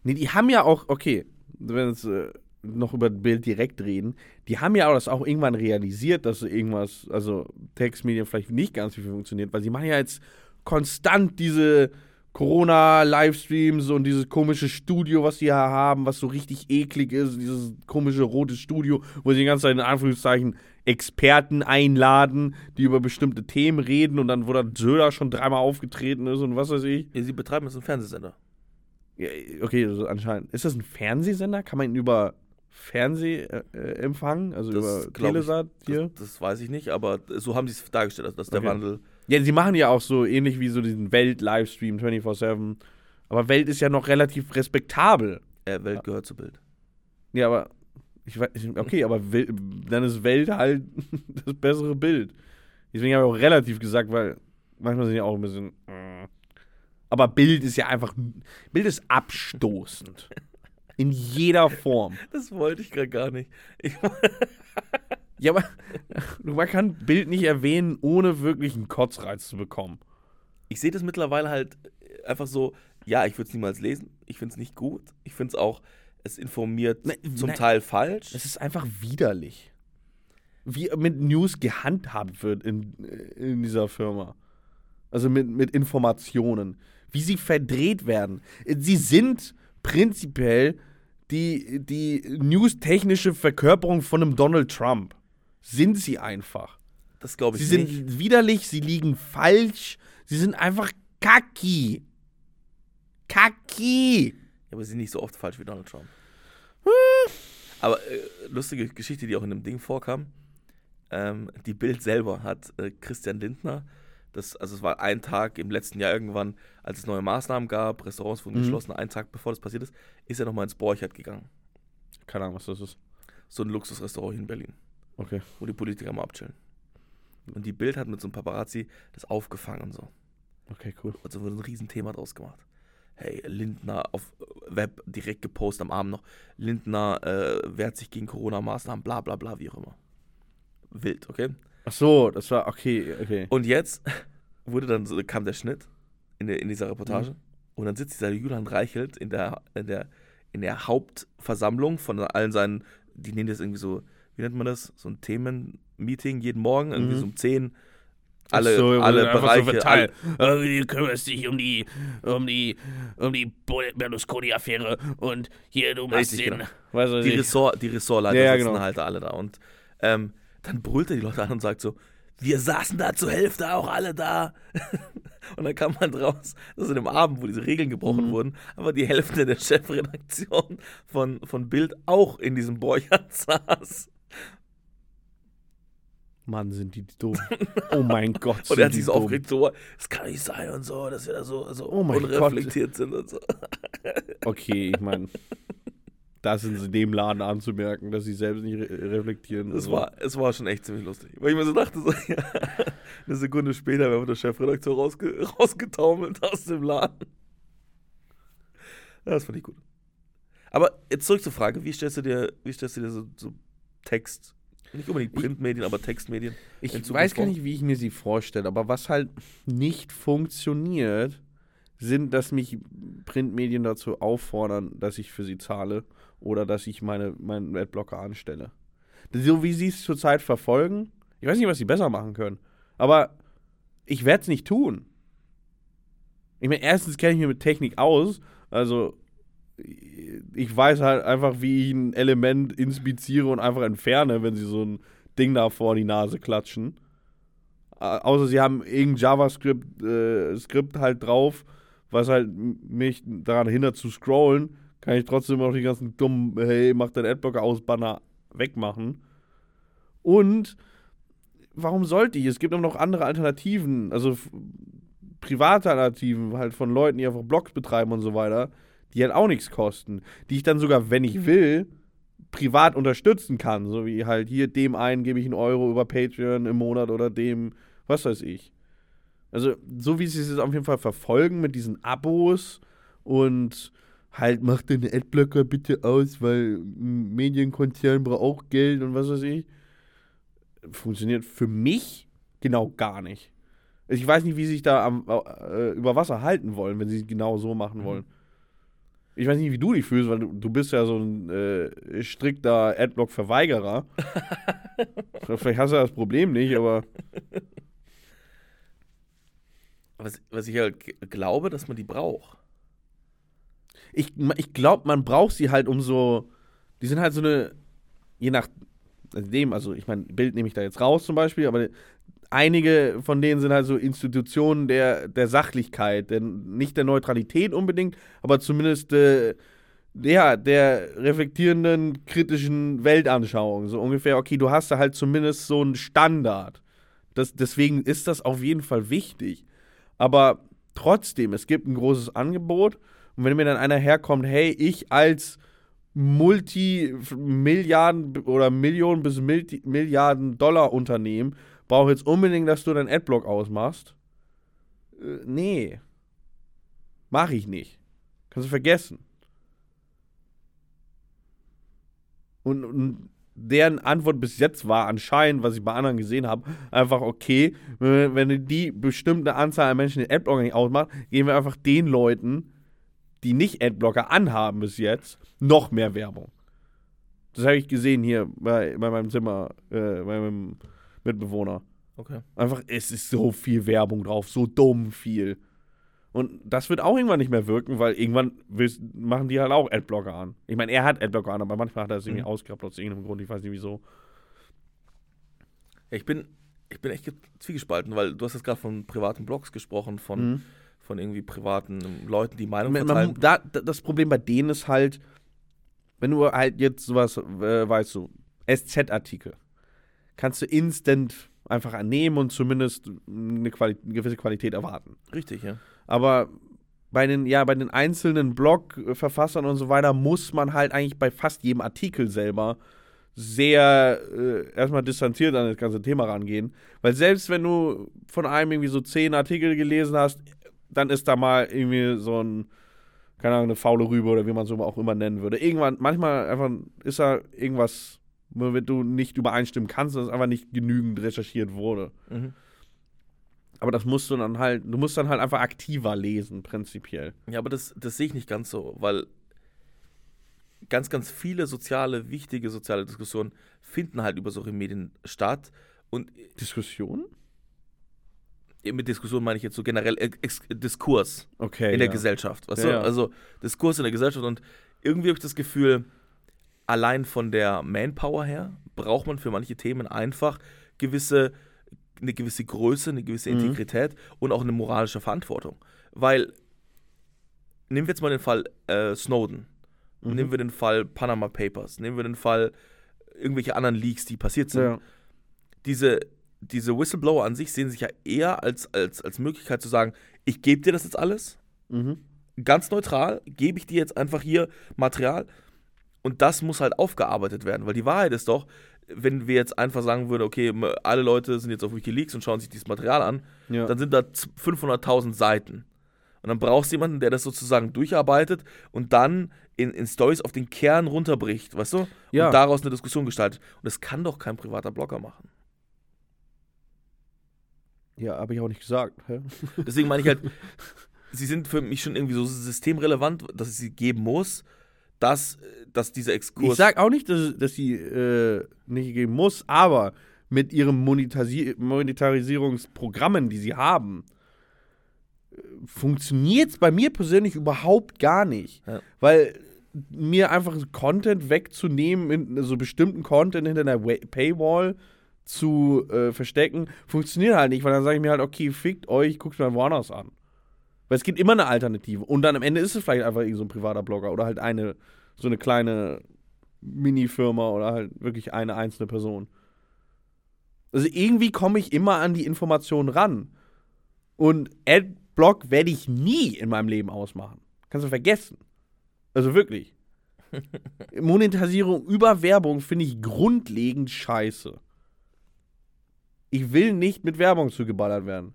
Nee, die haben ja auch, okay, wenn wir jetzt äh, noch über das Bild direkt reden, die haben ja auch das auch irgendwann realisiert, dass irgendwas, also Textmedien vielleicht nicht ganz wie viel funktioniert, weil sie machen ja jetzt konstant diese Corona-Livestreams und dieses komische Studio, was sie hier haben, was so richtig eklig ist, dieses komische rote Studio, wo sie die ganze Zeit in Anführungszeichen Experten einladen, die über bestimmte Themen reden und dann, wo dann Söder schon dreimal aufgetreten ist und was weiß ich. Ja, sie betreiben jetzt einen Fernsehsender. Ja, okay, also anscheinend. Ist das ein Fernsehsender? Kann man ihn über Fernseh äh, empfangen? Also Das über ich. Telesat hier? Das, das weiß ich nicht, aber so haben sie es dargestellt, dass, dass der Okay. Wandel. Ja, sie machen ja auch so ähnlich wie so diesen Welt-Livestream 24-7. Aber Welt ist ja noch relativ respektabel. Äh, Welt gehört zu Bild. Ja, aber. Ich weiß, okay, aber dann ist Welt halt das bessere Bild. Deswegen habe ich auch relativ gesagt, weil manchmal sind ja auch ein bisschen. äh. Aber Bild ist ja einfach. Bild ist abstoßend. In jeder Form. Das wollte ich gerade gar nicht. Ich, Ja, aber man kann Bild nicht erwähnen, ohne wirklich einen Kotzreiz zu bekommen. Ich sehe das mittlerweile halt einfach so, ja, ich würde es niemals lesen. Ich finde es nicht gut. Ich finde es auch, es informiert Ne- zum ne- Teil falsch. Es ist einfach widerlich. Wie mit News gehandhabt wird in, in dieser Firma. Also mit, mit Informationen. Wie sie verdreht werden. Sie sind prinzipiell die, die newstechnische Verkörperung von einem Donald Trump. Sind sie einfach. Das glaube ich Sie nicht. sind widerlich, sie liegen falsch, sie sind einfach kacki. Kacki. Aber sie sind nicht so oft falsch wie Donald Trump. Aber äh, lustige Geschichte, die auch in dem Ding vorkam. Ähm, die Bild selber hat äh, Christian Lindner, das, also es war ein Tag im letzten Jahr irgendwann, als es neue Maßnahmen gab, Restaurants wurden Mhm. geschlossen, ein Tag bevor das passiert ist, ist er nochmal ins Borchert gegangen. Keine Ahnung, was das ist. So ein Luxusrestaurant hier in Berlin, Okay. wo die Politiker mal abchillen. Und die Bild hat mit so einem Paparazzi das aufgefangen und so. Okay, cool. Also wurde ein Riesenthema draus gemacht. Hey, Lindner auf Web direkt gepostet am Abend noch. Lindner äh, wehrt sich gegen Corona-Maßnahmen, bla bla bla, wie auch immer. Wild, okay? Ach so, das war okay, okay. Und jetzt wurde dann so, kam der Schnitt in, der, in dieser Reportage und dann sitzt dieser Julian Reichelt in der, in der, in der Hauptversammlung von allen seinen, die nennen das irgendwie so, wie nennt man das? So ein Themenmeeting jeden Morgen, irgendwie Mhm. so um 10. Alle, so, alle einfach so Bereiche, verteilt. alle, Äh, Du kümmerst dich um die, um die, um die Berlusconi-Affäre und hier, du machst Richtig, den. genau. Weiß die, nicht. Ressort, die Ressortleiter Ja, ja, sitzen genau. halt alle da. Und ähm, dann brüllt er die Leute an und sagt so, wir saßen da zur Hälfte auch alle da. und dann kam halt raus, dass in dem Abend, wo diese Regeln gebrochen Mhm. wurden, aber die Hälfte der Chefredaktion von, von Bild auch in diesem Borchardt saß. Mann, sind die dumm. Oh mein Gott. Und sind er hat sich so aufgeregt, so, es kann nicht sein und so, dass wir da so, so Oh mein unreflektiert sind und so. Okay, ich meine, das ist in dem Laden anzumerken, dass sie selbst nicht re reflektieren. Es Also, war, es war schon echt ziemlich lustig. Weil ich mir so dachte, so, ja, eine Sekunde später wäre der Chefredakteur rausge rausgetaumelt aus dem Laden. Das fand ich gut. Aber jetzt zurück zur Frage, wie stellst du dir, wie stellst du dir so, so Text, nicht unbedingt Printmedien, aber Textmedien Ich weiß gar nicht, wie ich mir sie vorstelle, aber was halt nicht funktioniert, sind, dass mich Printmedien dazu auffordern, dass ich für sie zahle oder dass ich meine, meinen Adblocker anstelle. So wie sie es zurzeit verfolgen, ich weiß nicht, was sie besser machen können, aber ich werde es nicht tun. Ich meine, erstens kenne ich mich mit Technik aus, also ich weiß halt einfach, wie ich ein Element inspiziere und einfach entferne, wenn sie so ein Ding da vor die Nase klatschen. Außer sie haben irgendein JavaScript äh, Skript halt drauf, was halt mich daran hindert zu scrollen, kann ich trotzdem noch die ganzen dummen, hey, mach deinen Adblocker aus, Banner wegmachen. Und warum sollte ich? Es gibt auch noch andere Alternativen, also private Alternativen halt von Leuten, die einfach Blogs betreiben und so weiter, die halt auch nichts kosten, die ich dann sogar, wenn ich will, privat unterstützen kann. So wie halt hier dem einen gebe ich einen Euro über Patreon im Monat oder dem, was weiß ich. Also, so wie sie es jetzt auf jeden Fall verfolgen mit diesen Abos und halt mach deine Adblocker bitte aus, weil ein Medienkonzern braucht auch Geld und was weiß ich. Funktioniert für mich genau gar nicht. Ich weiß nicht, wie sie sich da am, äh, über Wasser halten wollen, wenn sie es genau so machen wollen. Ich weiß nicht, wie du dich fühlst, weil du, du bist ja so ein äh, strikter Adblock-Verweigerer. Vielleicht hast du das Problem nicht, aber Was, was ich halt glaube, dass man die braucht. ich, ich glaube, man braucht sie halt um so. Die sind halt so eine. Je nachdem, also ich meine, Bild nehme ich da jetzt raus zum Beispiel, aber einige von denen sind halt so Institutionen der, der Sachlichkeit, der, nicht der Neutralität unbedingt, aber zumindest äh, ja, der reflektierenden, kritischen Weltanschauung. So ungefähr, okay, du hast da halt zumindest so einen Standard. Das, deswegen ist das auf jeden Fall wichtig. Aber trotzdem, es gibt ein großes Angebot. Und wenn mir dann einer herkommt, hey, ich als Multi-Milliarden oder Millionen bis Milti Milliarden Dollar Unternehmen brauche jetzt unbedingt, dass du deinen Adblock ausmachst. Äh, nee. Mach ich nicht. Kannst du vergessen. Und, und deren Antwort bis jetzt war anscheinend, was ich bei anderen gesehen habe, einfach okay, wenn wenn die bestimmte Anzahl an Menschen den Adblocker nicht ausmacht, geben wir einfach den Leuten, die nicht Adblocker anhaben bis jetzt, noch mehr Werbung. Das habe ich gesehen hier bei, bei meinem Zimmer, äh, bei meinem Mitbewohner. Okay. Einfach, es ist so viel Werbung drauf, so dumm viel. Und das wird auch irgendwann nicht mehr wirken, weil irgendwann machen die halt auch Adblocker an. Ich meine, er hat Adblocker an, aber manchmal hat er es irgendwie Mhm. ausgehabt aus irgendeinem Grund, ich weiß nicht wieso. Ich bin, ich bin echt ge- zwiegespalten, weil du hast jetzt gerade von privaten Blogs gesprochen, von, Mhm. Von irgendwie privaten Leuten, die Meinung Man, man, da, das Problem bei denen ist halt, wenn du halt jetzt sowas, äh, weißt du, SZ-Artikel, kannst du instant einfach annehmen und zumindest eine, Quali eine gewisse Qualität erwarten. Richtig, ja. Aber bei den, ja, bei den einzelnen Blog-Verfassern und so weiter muss man halt eigentlich bei fast jedem Artikel selber sehr äh, erstmal distanziert an das ganze Thema rangehen. Weil selbst wenn du von einem irgendwie so zehn Artikel gelesen hast, dann ist da mal irgendwie so ein, keine Ahnung, eine faule Rübe oder wie man so auch immer nennen würde. Irgendwann, manchmal einfach ist da irgendwas, womit du nicht übereinstimmen kannst, dass einfach nicht genügend recherchiert wurde. Mhm. Aber das musst du dann halt, du musst dann halt einfach aktiver lesen, prinzipiell. Ja, aber das, das sehe ich nicht ganz so, weil ganz, ganz viele soziale, wichtige soziale Diskussionen finden halt über solche Medien statt. Und Diskussion? Mit Diskussion meine ich jetzt so generell Ex Diskurs Okay. in der ja. Gesellschaft. Weißt Ja, du? ja. Also Diskurs in der Gesellschaft und irgendwie habe ich das Gefühl, allein von der Manpower her braucht man für manche Themen einfach gewisse, eine gewisse Größe, eine gewisse Mhm. Integrität und auch eine moralische Verantwortung. Weil, nehmen wir jetzt mal den Fall äh, Snowden, Mhm. nehmen wir den Fall Panama Papers, nehmen wir den Fall irgendwelche anderen Leaks, die passiert sind diese, diese Whistleblower an sich sehen sich ja eher als, als, als Möglichkeit zu sagen, ich gebe dir das jetzt alles, Mhm. ganz neutral, gebe ich dir jetzt einfach hier Material und das muss halt aufgearbeitet werden, weil die Wahrheit ist doch, wenn wir jetzt einfach sagen würden, okay, alle Leute sind jetzt auf Wikileaks und schauen sich dieses Material an, Ja. dann sind da z- 500.000 Seiten. Und dann brauchst du jemanden, der das sozusagen durcharbeitet und dann in, in Stories auf den Kern runterbricht, weißt du? Ja. Und daraus eine Diskussion gestaltet. Und das kann doch kein privater Blogger machen. Ja, habe ich auch nicht gesagt. Hä? Deswegen meine ich halt, sie sind für mich schon irgendwie so systemrelevant, dass es sie geben muss, dass, dass dieser Exkurs. Ich sag auch nicht, dass, dass sie äh, nicht geben muss, aber mit ihren Monetasi Monetarisierungsprogrammen, die sie haben, funktioniert es bei mir persönlich überhaupt gar nicht. Ja. Weil mir einfach Content wegzunehmen, in, also bestimmten Content hinter einer Wa- Paywall zu äh, verstecken, funktioniert halt nicht, weil dann sage ich mir halt, okay, fickt euch, guckt mal woanders an. Weil es gibt immer eine Alternative. Und dann am Ende ist es vielleicht einfach irgend so ein privater Blogger oder halt eine, so eine kleine Mini-Firma oder halt wirklich eine einzelne Person. Also irgendwie komme ich immer an die Informationen ran. Und Adblock werde ich nie in meinem Leben ausmachen. Kannst du vergessen. Also wirklich. Monetarisierung über Werbung finde ich grundlegend scheiße. Ich will nicht mit Werbung zugeballert werden.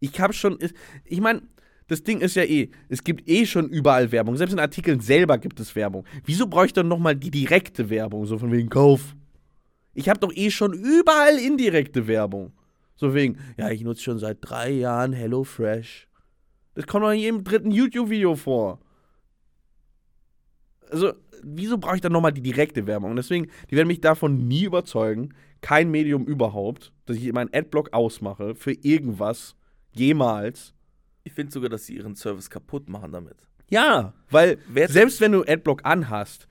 Ich habe schon. Ich meine, das Ding ist ja eh, es gibt eh schon überall Werbung. Selbst in Artikeln selber gibt es Werbung. Wieso brauche ich dann nochmal die direkte Werbung? So von wegen Kauf. Ich habe doch eh schon überall indirekte Werbung. So wegen, ja, ich nutze schon seit drei Jahren HelloFresh. Das kommt doch in jedem dritten YouTube-Video vor. Also, wieso brauche ich dann nochmal die direkte Werbung? Und deswegen, die werden mich davon nie überzeugen. Kein Medium überhaupt, dass ich meinen Adblock ausmache für irgendwas. Jemals. Ich finde sogar, dass sie ihren Service kaputt machen damit. Ja, weil Wer- selbst wenn du Adblock anhast,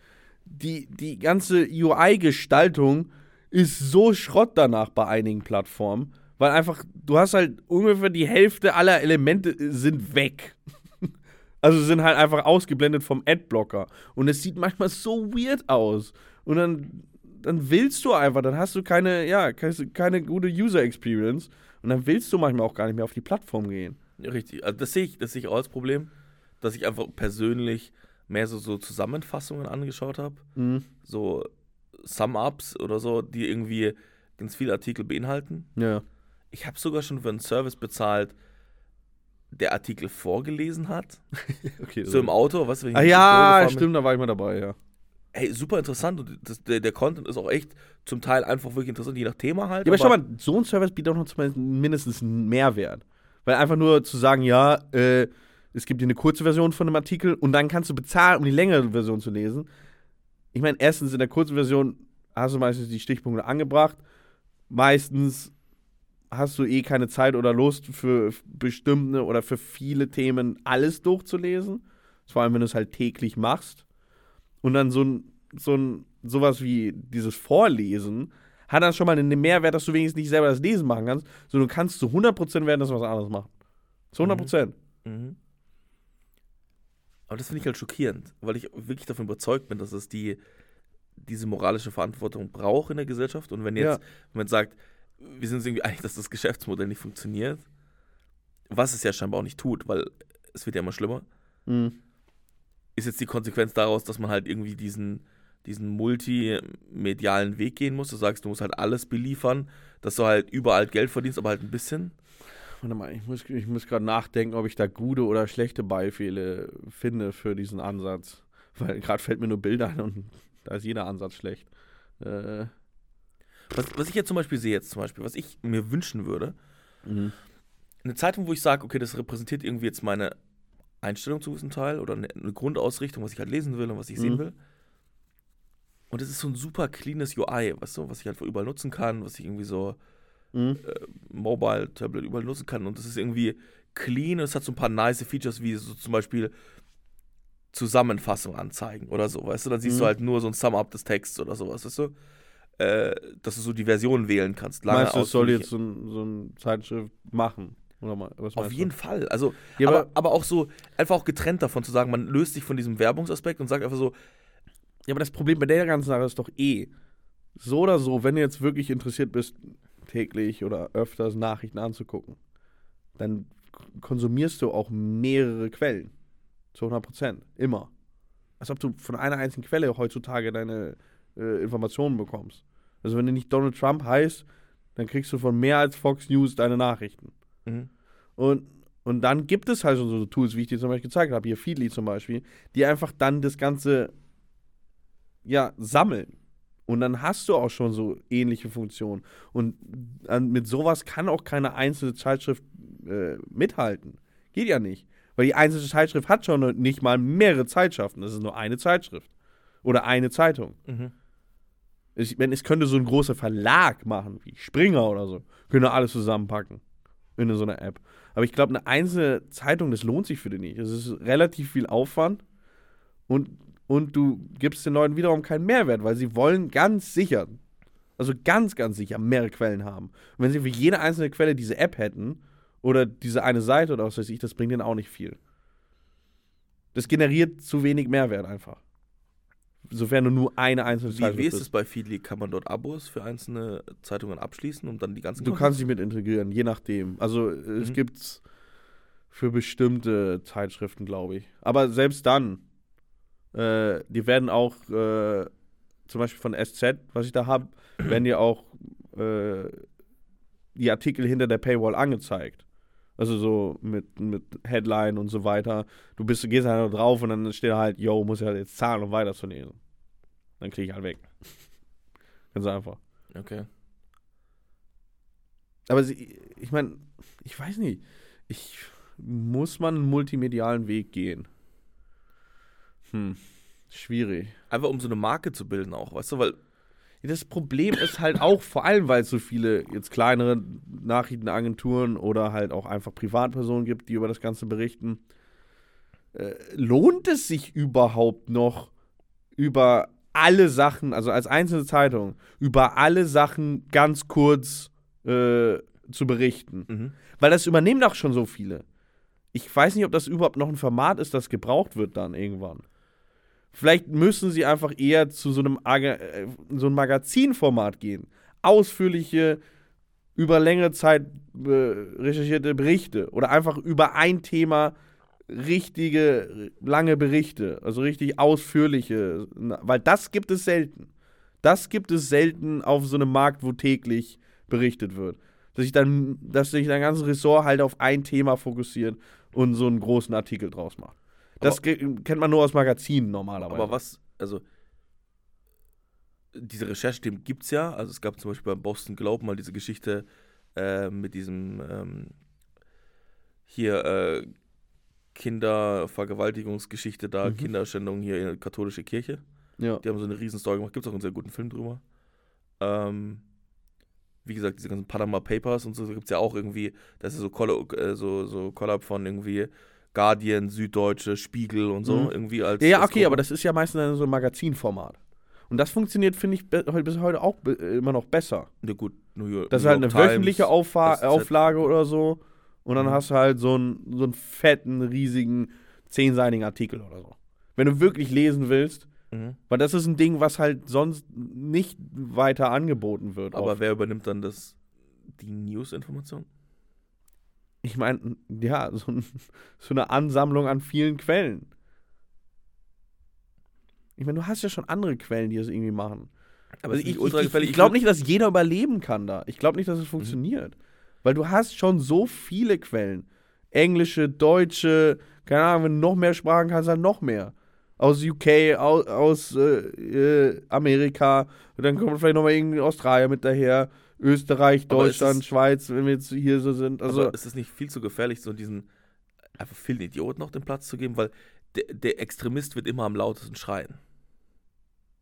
die, die ganze UI-Gestaltung ist so Schrott danach bei einigen Plattformen, weil einfach, du hast halt ungefähr die Hälfte aller Elemente sind weg. Also sind halt einfach ausgeblendet vom Adblocker. Und es sieht manchmal so weird aus. Und dann, dann willst du einfach, dann hast du keine, ja, keine, gute User Experience. Und dann willst du manchmal auch gar nicht mehr auf die Plattform gehen. Ja, richtig. Also das sehe ich, das sehe ich auch als Problem, dass ich einfach persönlich mehr so, so Zusammenfassungen angeschaut habe. Mhm. So Sum-Ups oder so, die irgendwie ganz viele Artikel beinhalten. Ja. Ich habe sogar schon für einen Service bezahlt, der Artikel vorgelesen hat. Okay, So im Auto, was ich Ah ja, stimmt, da war ich mal dabei, ja. Hey, super interessant und das, der, der Content ist auch echt zum Teil einfach wirklich interessant, je nach Thema halt. Ja, aber schau mal, so ein Service bietet auch noch zumindest mindestens einen Mehrwert. Weil einfach nur zu sagen, ja, äh, es gibt hier eine kurze Version von einem Artikel und dann kannst du bezahlen, um die längere Version zu lesen. Ich meine, erstens in der kurzen Version hast du meistens die Stichpunkte angebracht. Meistens hast du eh keine Zeit oder Lust für bestimmte oder für viele Themen alles durchzulesen. Vor allem, wenn du es halt täglich machst. Und dann so ein, so ein, sowas wie dieses Vorlesen hat dann schon mal einen Mehrwert, dass du wenigstens nicht selber das Lesen machen kannst, sondern du kannst zu 100% während das was anderes machen. Zu 100%. Mhm. Aber das finde ich halt schockierend, weil ich wirklich davon überzeugt bin, dass es die, diese moralische Verantwortung braucht in der Gesellschaft. Und wenn jetzt, Ja. man sagt, wir sind uns irgendwie einig, dass das Geschäftsmodell nicht funktioniert, was es ja scheinbar auch nicht tut, weil es wird ja immer schlimmer, Mhm. Ist jetzt die Konsequenz daraus, dass man halt irgendwie diesen, diesen multimedialen Weg gehen muss. Du sagst, du musst halt alles beliefern, dass du halt überall Geld verdienst, aber halt ein bisschen. Warte mal, ich muss, ich muss gerade nachdenken, ob ich da gute oder schlechte Beispiele finde für diesen Ansatz. Weil gerade fällt mir nur Bilder ein und da ist jeder Ansatz schlecht. Äh, Was, was ich jetzt zum Beispiel sehe, jetzt zum Beispiel, was ich mir wünschen würde, mhm. eine Zeitung, wo ich sage, okay, das repräsentiert irgendwie jetzt meine Einstellung zu gewissen Teil oder eine, eine Grundausrichtung, was ich halt lesen will und was ich sehen Mhm. will. Und es ist so ein super cleanes UI, weißt du, was ich halt überall nutzen kann, was ich irgendwie so Mhm. Mobile, Tablet überall nutzen kann. Und das ist irgendwie clean und es hat so ein paar nice Features, wie so zum Beispiel Zusammenfassung anzeigen oder so, weißt du? Dann siehst Mhm. du halt nur so ein Sum-Up des Texts oder sowas, weißt du? Äh, dass du so die Version wählen kannst. Lange, Meinst du, es soll jetzt so ein, so ein Zeitschrift machen? Auf jeden du? Fall. Also, Ja, aber, aber- aber auch so, einfach auch getrennt davon zu sagen, man löst sich von diesem Werbungsaspekt und sagt einfach so, Ja, aber das Problem bei der ganzen Sache ist doch eh, so oder so, wenn du jetzt wirklich interessiert bist, täglich oder öfters Nachrichten anzugucken, dann konsumierst du auch mehrere Quellen. Zu 100 Prozent. Immer. Als ob du von einer einzigen Quelle heutzutage deine äh, Informationen bekommst. Also wenn du nicht Donald Trump heißt, dann kriegst du von mehr als Fox News deine Nachrichten. Mhm. Und, und dann gibt es halt schon so Tools, wie ich dir zum Beispiel gezeigt habe, hier Feedly zum Beispiel, die einfach dann das Ganze ja, sammeln. Und dann hast du auch schon so ähnliche Funktionen. Und an, mit sowas kann auch keine einzelne Zeitschrift äh, mithalten. Geht ja nicht. Weil die einzelne Zeitschrift hat schon nicht mal mehrere Zeitschriften. Das ist nur eine Zeitschrift. Oder eine Zeitung. Mhm. Ich, wenn, es könnte so ein großer Verlag machen, wie Springer oder so, könnte alles zusammenpacken in so einer App. Aber ich glaube, eine einzelne Zeitung, das lohnt sich für die nicht. Es ist relativ viel Aufwand und, und du gibst den Leuten wiederum keinen Mehrwert, weil sie wollen ganz sicher, also ganz, ganz sicher mehrere Quellen haben. Und wenn sie für jede einzelne Quelle diese App hätten oder diese eine Seite oder was weiß ich, das bringt denen auch nicht viel. Das generiert zu wenig Mehrwert einfach. Sofern du nur eine einzelne Wie, Zeitschrift wie ist es bei Feedly? Kann man dort Abos für einzelne Zeitungen abschließen und dann die ganzen Du Kosten- kannst dich mit integrieren, je nachdem. Also es Mhm. gibt's für bestimmte Zeitschriften, glaube ich. Aber selbst dann, äh, die werden auch, äh, zum Beispiel von SZ, was ich da habe, werden dir auch äh, die Artikel hinter der Paywall angezeigt. Also so mit, mit Headline und so weiter. Du bist, gehst halt drauf und dann steht halt, yo, muss ja jetzt zahlen, um weiterzulesen. Dann kriege ich halt weg. Ganz einfach. Okay. Aber sie, ich meine, ich weiß nicht. Ich muss man einen multimedialen Weg gehen. Hm, schwierig. Einfach um so eine Marke zu bilden auch, weißt du, weil Das Problem ist halt auch, vor allem, weil es so viele jetzt kleinere Nachrichtenagenturen oder halt auch einfach Privatpersonen gibt, die über das Ganze berichten. Äh, lohnt es sich überhaupt noch, über alle Sachen, also als einzelne Zeitung, über alle Sachen ganz kurz äh, zu berichten? mhm. Weil das übernehmen doch schon so viele. Ich weiß nicht, ob das überhaupt noch ein Format ist, das gebraucht wird dann irgendwann. Vielleicht müssen sie einfach eher zu so einem, äh, so einem Magazinformat gehen. Ausführliche, über längere Zeit äh, recherchierte Berichte oder einfach über ein Thema richtige, lange Berichte, also richtig ausführliche, weil das gibt es selten. Das gibt es selten auf so einem Markt, wo täglich berichtet wird. Dass sich dann, dass sich dein ganzes Ressort halt auf ein Thema fokussiert und so einen großen Artikel draus macht. Das ge- kennt man nur aus Magazinen normalerweise. aber was, also diese Rechercheteam gibt es ja. Also es gab zum Beispiel beim Boston Globe mal diese Geschichte äh, mit diesem ähm, hier äh, Kindervergewaltigungsgeschichte da, Mhm. Kinderschändung hier in der katholische Kirche. Ja. Die haben so eine riesen Story gemacht. Gibt es auch einen sehr guten Film drüber. Ähm, wie gesagt, diese ganzen Panama Papers und so, gibt es ja auch irgendwie, das ist so, Collo, äh, so, so Collab von irgendwie Guardian, Süddeutsche, Spiegel und so, Mhm. irgendwie als. Ja, ja, als okay, Gruppe. aber das ist ja meistens dann so ein Magazinformat. Und das funktioniert, finde ich, bis heute auch äh, immer noch besser. Ja, gut, New York. Das ist halt eine Times, wöchentliche Auffa SZ. Auflage oder so. Und dann Mhm. hast du halt so einen, so einen fetten, riesigen, zehnseitigen Artikel oder so. Wenn du wirklich lesen willst, Mhm. weil das ist ein Ding, was halt sonst nicht weiter angeboten wird. Aber oft. wer übernimmt dann das, die News-Information? Ich meine, ja, so, ein, so eine Ansammlung an vielen Quellen. Ich meine, du hast ja schon andere Quellen, die das irgendwie machen. Aber Also ich ich, ich glaube nicht, dass jeder überleben kann da. Ich glaube nicht, dass es funktioniert. Weil du hast schon so viele Quellen. Englische, deutsche, keine Ahnung, wenn du noch mehr Sprachen kannst, dann noch mehr. Aus UK, aus, aus äh, äh, Amerika, und dann kommt vielleicht nochmal irgendwie Australien mit daher, Österreich, Deutschland, ist- Schweiz, wenn wir jetzt hier so sind. Also, aber ist es nicht viel zu gefährlich, so diesen einfach vielen Idioten auch den Platz zu geben? Weil der, der Extremist wird immer am lautesten schreien.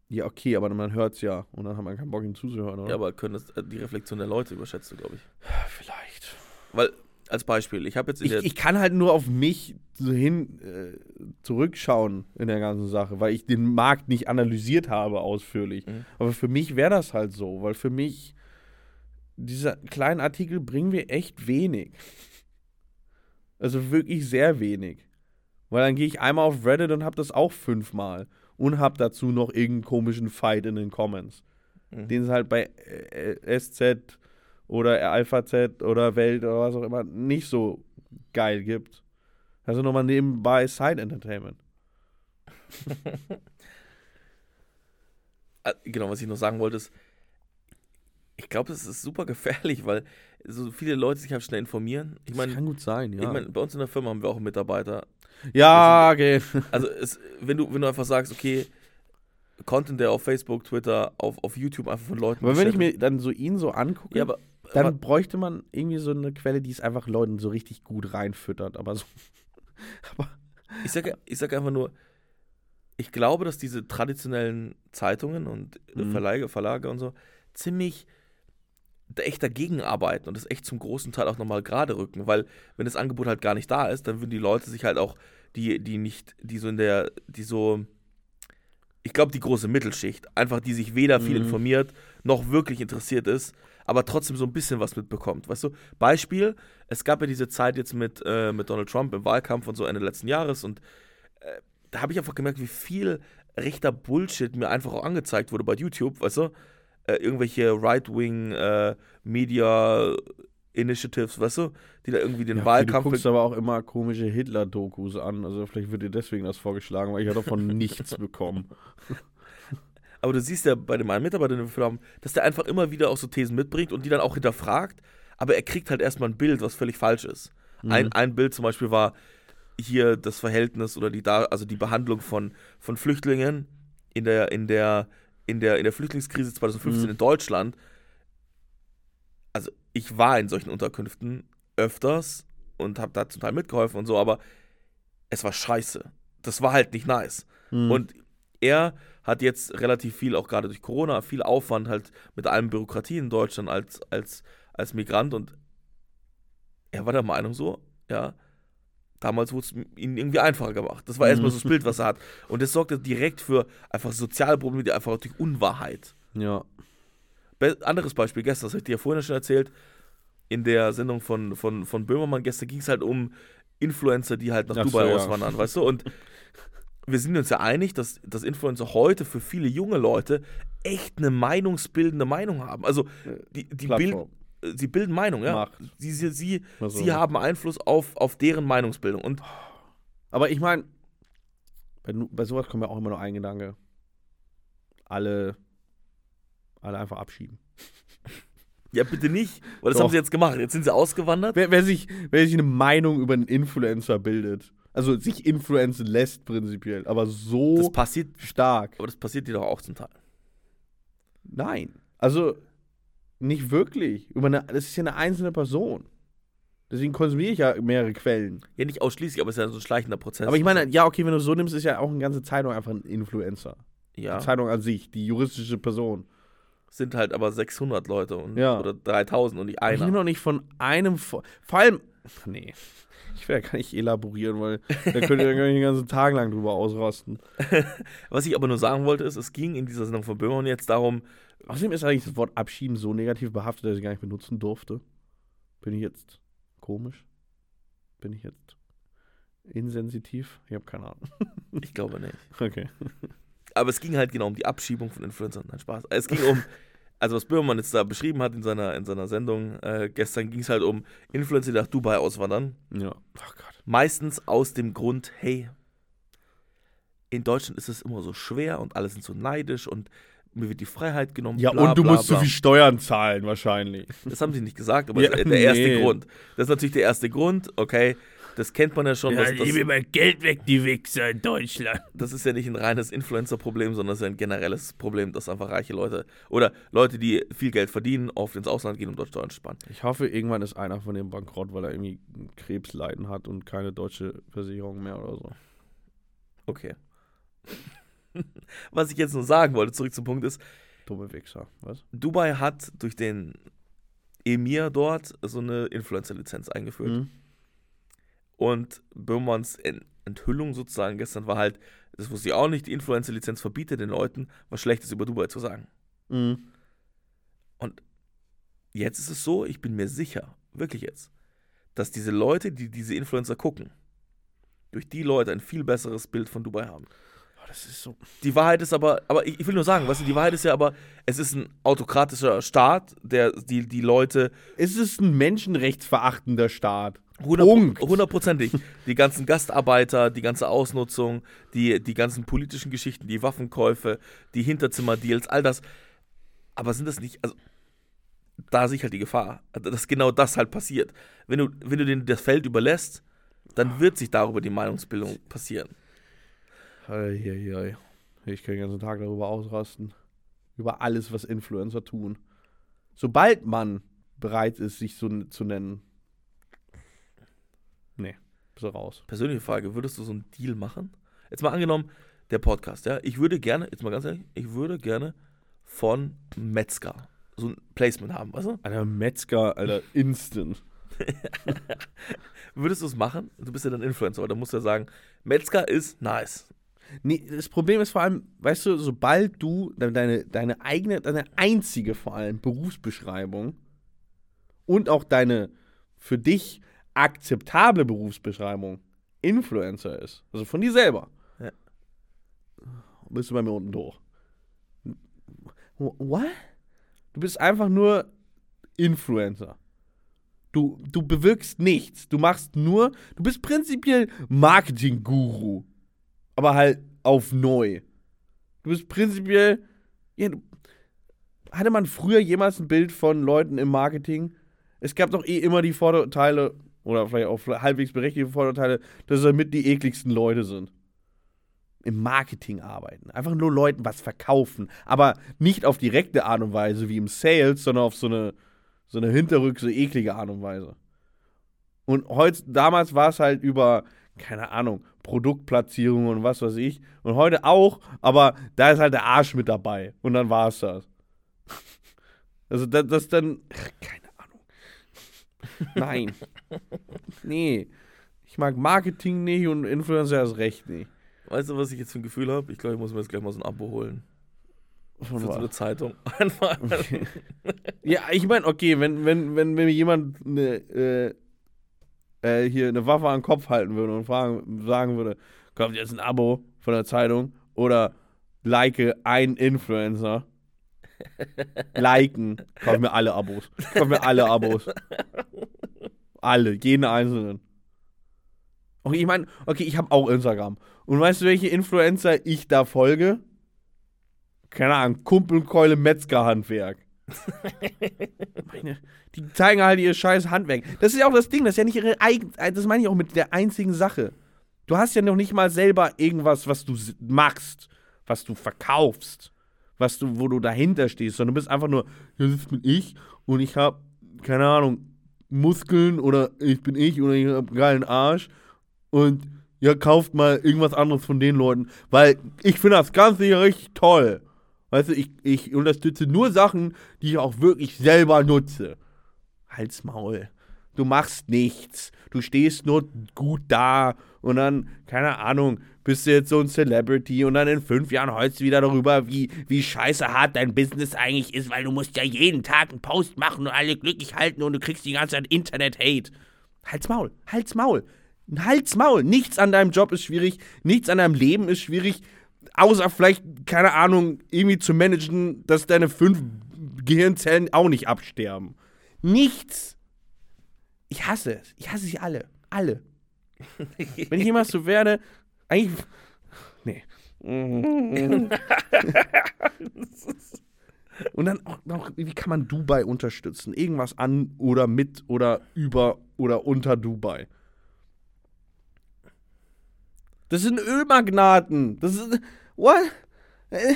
ja, okay, aber man hört es ja. Und dann hat man keinen Bock, ihm zuzuhören, oder? Ja, aber können das, äh, die Reflexion der Leute überschätzt du, glaube ich. vielleicht. Weil, als Beispiel, ich habe jetzt in Ich, der. ich kann halt nur auf mich so hin äh, zurückschauen in der ganzen Sache, weil ich den Markt nicht analysiert habe ausführlich. Mhm. Aber für mich wäre das halt so, weil für mich dieser kleinen Artikel bringen wir echt wenig. Also wirklich sehr wenig. Weil dann gehe ich einmal auf Reddit und habe das auch fünfmal. Und habe dazu noch irgendeinen komischen Fight in den Comments. Mhm. Den es halt bei äh, SZ oder Alpha Z oder Welt oder was auch immer nicht so geil gibt. Also nochmal nebenbei Side Entertainment. Äh, genau, was ich noch sagen wollte, ist, ich glaube, das ist super gefährlich, weil so viele Leute sich halt schnell informieren. Ich Das meine, kann gut sein, ja. ich meine, bei uns in der Firma haben wir auch einen Mitarbeiter. ja, okay. Also, es, wenn, du, wenn du einfach sagst, okay, Content, der auf Facebook, Twitter, auf, auf YouTube einfach von Leuten. Aber wenn ich mir dann so ihn so angucke, Ja, aber. dann bräuchte man irgendwie so eine Quelle, die es einfach Leuten so richtig gut reinfüttert. Aber so. aber ich sage ich sag einfach nur, ich glaube, dass diese traditionellen Zeitungen und Mhm. Verlage, Verlage und so ziemlich echt dagegen arbeiten und das echt zum großen Teil auch nochmal gerade rücken, weil wenn das Angebot halt gar nicht da ist, dann würden die Leute sich halt auch, die, die nicht, die so in der, die so, ich glaube, die große Mittelschicht, einfach die sich weder viel Mhm. informiert, noch wirklich interessiert ist, aber trotzdem so ein bisschen was mitbekommt. Weißt du, Beispiel, es gab ja diese Zeit jetzt mit, äh, mit Donald Trump im Wahlkampf und so Ende letzten Jahres und äh, da habe ich einfach gemerkt, wie viel rechter Bullshit mir einfach auch angezeigt wurde bei YouTube, weißt du? Äh, irgendwelche Right-Wing äh, Media Initiatives, weißt du, die da irgendwie den ja, Wahlkampf du guckst aber auch immer komische Hitler-Dokus an. Also vielleicht wird dir deswegen das vorgeschlagen, weil ich habe davon nichts bekommen. Aber du siehst ja bei dem einen Mitarbeiter, den wir haben, dass der einfach immer wieder auch so Thesen mitbringt und die dann auch hinterfragt. Aber er kriegt halt erstmal ein Bild, was völlig falsch ist. Ein, ein Bild zum Beispiel war hier das Verhältnis oder die da, also die Behandlung von, von Flüchtlingen in der, in der, in der, in der Flüchtlingskrise 2015 Mhm. in Deutschland. Also ich war in solchen Unterkünften öfters und habe da zum Teil mitgeholfen und so, aber es war scheiße. Das war halt nicht nice. Mhm. Und er hat jetzt relativ viel, auch gerade durch Corona, viel Aufwand halt mit allem Bürokratie in Deutschland als, als, als Migrant und er war der Meinung so, ja, damals wurde es ihm irgendwie einfacher gemacht. Das war erstmal so das Bild, was er hat. Und das sorgte direkt für einfach soziale Probleme, die einfach durch Unwahrheit. ja. Be anderes Beispiel gestern, das habe ich dir ja vorhin schon erzählt, in der Sendung von, von, von Böhmermann gestern ging es halt um Influencer, die halt nach Ach so, Dubai ja. auswandern, weißt du? Und wir sind uns ja einig, dass, dass Influencer heute für viele junge Leute echt eine meinungsbildende Meinung haben. Also die, die Plattform. Sie bilden Meinung, ja. Macht. Sie, sie, sie, Also- sie haben Einfluss auf, auf deren Meinungsbildung. Und Aber ich meine, bei, bei sowas kommt ja auch immer nur ein Gedanke. Alle, alle einfach abschieben. ja, bitte nicht, weil das Doch. haben sie jetzt gemacht. Jetzt sind sie ausgewandert. Wer, wer, sich, wer sich eine Meinung über einen Influencer bildet, also sich influenzen lässt prinzipiell, aber Das so passiert, stark. aber das passiert dir doch auch zum Teil. Nein. Also, nicht wirklich. Über eine, das ist ja eine einzelne Person. Deswegen konsumiere ich ja mehrere Quellen. Ja, nicht ausschließlich, aber es ist ja so ein schleichender Prozess. Aber ich meine, ja, okay, wenn du es so nimmst, ist ja auch eine ganze Zeitung einfach ein Influencer. ja, Die Zeitung an sich, die juristische Person. sind halt aber 600 Leute und, Ja. oder 3000 und nicht Ich einer. nehme noch nicht von einem. Vor, vor allem. Nee. Ich ja gar nicht elaborieren, weil da könnt ihr den ganzen Tag lang drüber ausrasten. Was ich aber nur sagen wollte, ist, es ging in dieser Sendung von Böhmermann jetzt darum, Außerdem ist eigentlich das Wort Abschieben so negativ behaftet, dass ich gar nicht benutzen durfte. Bin ich jetzt komisch? Bin ich jetzt insensitiv? Ich habe keine Ahnung. ich glaube nicht. Okay. Aber es ging halt genau um die Abschiebung von Influencern. Nein, Spaß. Es ging um, also was Böhmermann jetzt da beschrieben hat in seiner, in seiner Sendung äh, gestern, ging es halt um Influencer, die nach Dubai auswandern. Ja. Oh Gott. Meistens aus dem Grund, hey, in Deutschland ist es immer so schwer und alle sind so neidisch und mir wird die Freiheit genommen. Ja, bla, und du bla, musst bla. so viel Steuern zahlen, wahrscheinlich. Das haben sie nicht gesagt, aber Ja, das ist der erste nee. Grund. Das ist natürlich der erste Grund, okay. Das kennt man ja schon. Ja, die mir mal Geld weg, die Wichser in Deutschland. das ist ja nicht ein reines Influencer-Problem, sondern das ist ja ein generelles Problem, dass einfach reiche Leute oder Leute, die viel Geld verdienen, oft ins Ausland gehen, um dort Steuern zu sparen. Ich hoffe, irgendwann ist einer von dem bankrott, weil er irgendwie Krebsleiden hat und keine deutsche Versicherung mehr oder so. Okay. Was ich jetzt nur sagen wollte, zurück zum Punkt ist, Dumme Wichser. Was? Dubai hat durch den Emir dort so eine Influencer-Lizenz eingeführt. Mhm. Und Böhmermanns En- Enthüllung sozusagen gestern war halt, das wusste ich auch nicht, die Influencer-Lizenz verbietet den Leuten, was Schlechtes über Dubai zu sagen. Mhm. Jetzt ist es so, ich bin mir sicher, wirklich jetzt, dass diese Leute, die diese Influencer gucken, durch die Leute ein viel besseres Bild von Dubai haben. Das ist so. Die Wahrheit ist aber, aber ich ich will nur sagen, weißt du, die Wahrheit ist ja aber, es ist ein autokratischer Staat, der die, die Leute Es ist ein menschenrechtsverachtender Staat. hundertprozentig, die ganzen Gastarbeiter, die ganze Ausnutzung, die, die ganzen politischen Geschichten, die Waffenkäufe, die Hinterzimmerdeals, all das. Aber sind das nicht, also da sehe ich halt die Gefahr, dass genau das halt passiert. Wenn du, wenn du denen das Feld überlässt, dann wird sich darüber die Meinungsbildung passieren. Eieiei. Ich kann den ganzen Tag darüber ausrasten. Über alles, was Influencer tun. Sobald man bereit ist, sich so zu nennen. Nee, bist du raus. Persönliche Frage, würdest du so einen Deal machen? Jetzt mal angenommen, der Podcast, ja, ich würde gerne, jetzt mal ganz ehrlich, ich würde gerne von Metzger so ein Placement haben, weißt du? Alter, Metzger, Alter, instant. Würdest du es machen? Du bist ja dann Influencer, aber da musst du ja sagen, Metzger ist nice. Nee, das Problem ist vor allem, weißt du, sobald du de- deine, deine eigene, deine einzige vor allem Berufsbeschreibung und auch deine für dich akzeptable Berufsbeschreibung Influencer ist, also von dir selber, Ja. bist du bei mir unten durch. Wh- What? Du bist einfach nur Influencer. Du, du bewirkst nichts. Du machst nur, du bist prinzipiell Marketing-Guru aber halt auf neu. Du bist prinzipiell. Ja, du, hatte man früher jemals ein Bild von Leuten im Marketing? Es gab doch eh immer die Vorurteile, oder vielleicht auch halbwegs berechtigte Vorurteile, dass es damit die ekligsten Leute sind. Im Marketing arbeiten. Einfach nur Leuten was verkaufen. Aber nicht auf direkte Art und Weise wie im Sales, sondern auf so eine, so eine hinterrückse, eklige Art und Weise. Und heute, damals war es halt über, keine Ahnung, Produktplatzierung und was weiß ich. Und heute auch, aber da ist halt der Arsch mit dabei. Und dann war es das. Also das, das dann, ach, keine Ahnung. Nein. nee. Ich mag Marketing nicht und Influencer erst recht nicht. Weißt du, was ich jetzt für ein Gefühl habe? Ich glaube, ich muss mir jetzt gleich mal so ein Abo holen. Von Für so eine Zeitung. Einfach. Okay. ja, ich meine, okay, wenn, wenn, wenn, wenn mir jemand eine, äh, äh, hier eine Waffe an den Kopf halten würde und fragen, sagen würde, kauft jetzt ein Abo von der Zeitung oder like ein Influencer. Liken. Kauf mir alle Abos. Kauf mir alle Abos. Alle, jeden einzelnen. Okay, ich meine, okay, ich habe auch Instagram. Und weißt du, welche Influencer ich da folge? Keine Ahnung, Kumpelkeule Metzgerhandwerk. Meine, die zeigen halt ihr scheiß Handwerk. Das ist ja auch das Ding, das ist ja nicht ihre eigen, das meine ich auch mit der einzigen Sache. Du hast ja noch nicht mal selber irgendwas, was du machst, was du verkaufst, was du, wo du dahinter stehst, sondern du bist einfach nur, ja, das bin ich und ich habe, keine Ahnung, Muskeln oder ich bin ich oder ich habe geilen Arsch und ja, kauft mal irgendwas anderes von den Leuten, weil ich finde das Ganze hier richtig toll. Weißt du, ich, ich unterstütze nur Sachen, die ich auch wirklich selber nutze. Halt's Maul. Du machst nichts. Du stehst nur gut da und dann, keine Ahnung, bist du jetzt so ein Celebrity und dann in fünf Jahren heulst du wieder darüber, wie, wie scheiße hart dein Business eigentlich ist, weil du musst ja jeden Tag einen Post machen und alle glücklich halten und du kriegst die ganze Zeit Internet-Hate. Halt's Maul, halt's Maul. Halt's Maul. Nichts an deinem Job ist schwierig, nichts an deinem Leben ist schwierig, außer vielleicht, keine Ahnung, irgendwie zu managen, dass deine fünf Gehirnzellen auch nicht absterben. Nichts. Ich hasse es. Ich hasse sie alle. Alle. Wenn ich jemals so werde, eigentlich. Nee. Und dann auch noch, wie kann man Dubai unterstützen? Irgendwas an oder mit oder über oder unter Dubai. Das sind Ölmagnaten. Das ist. What? Äh,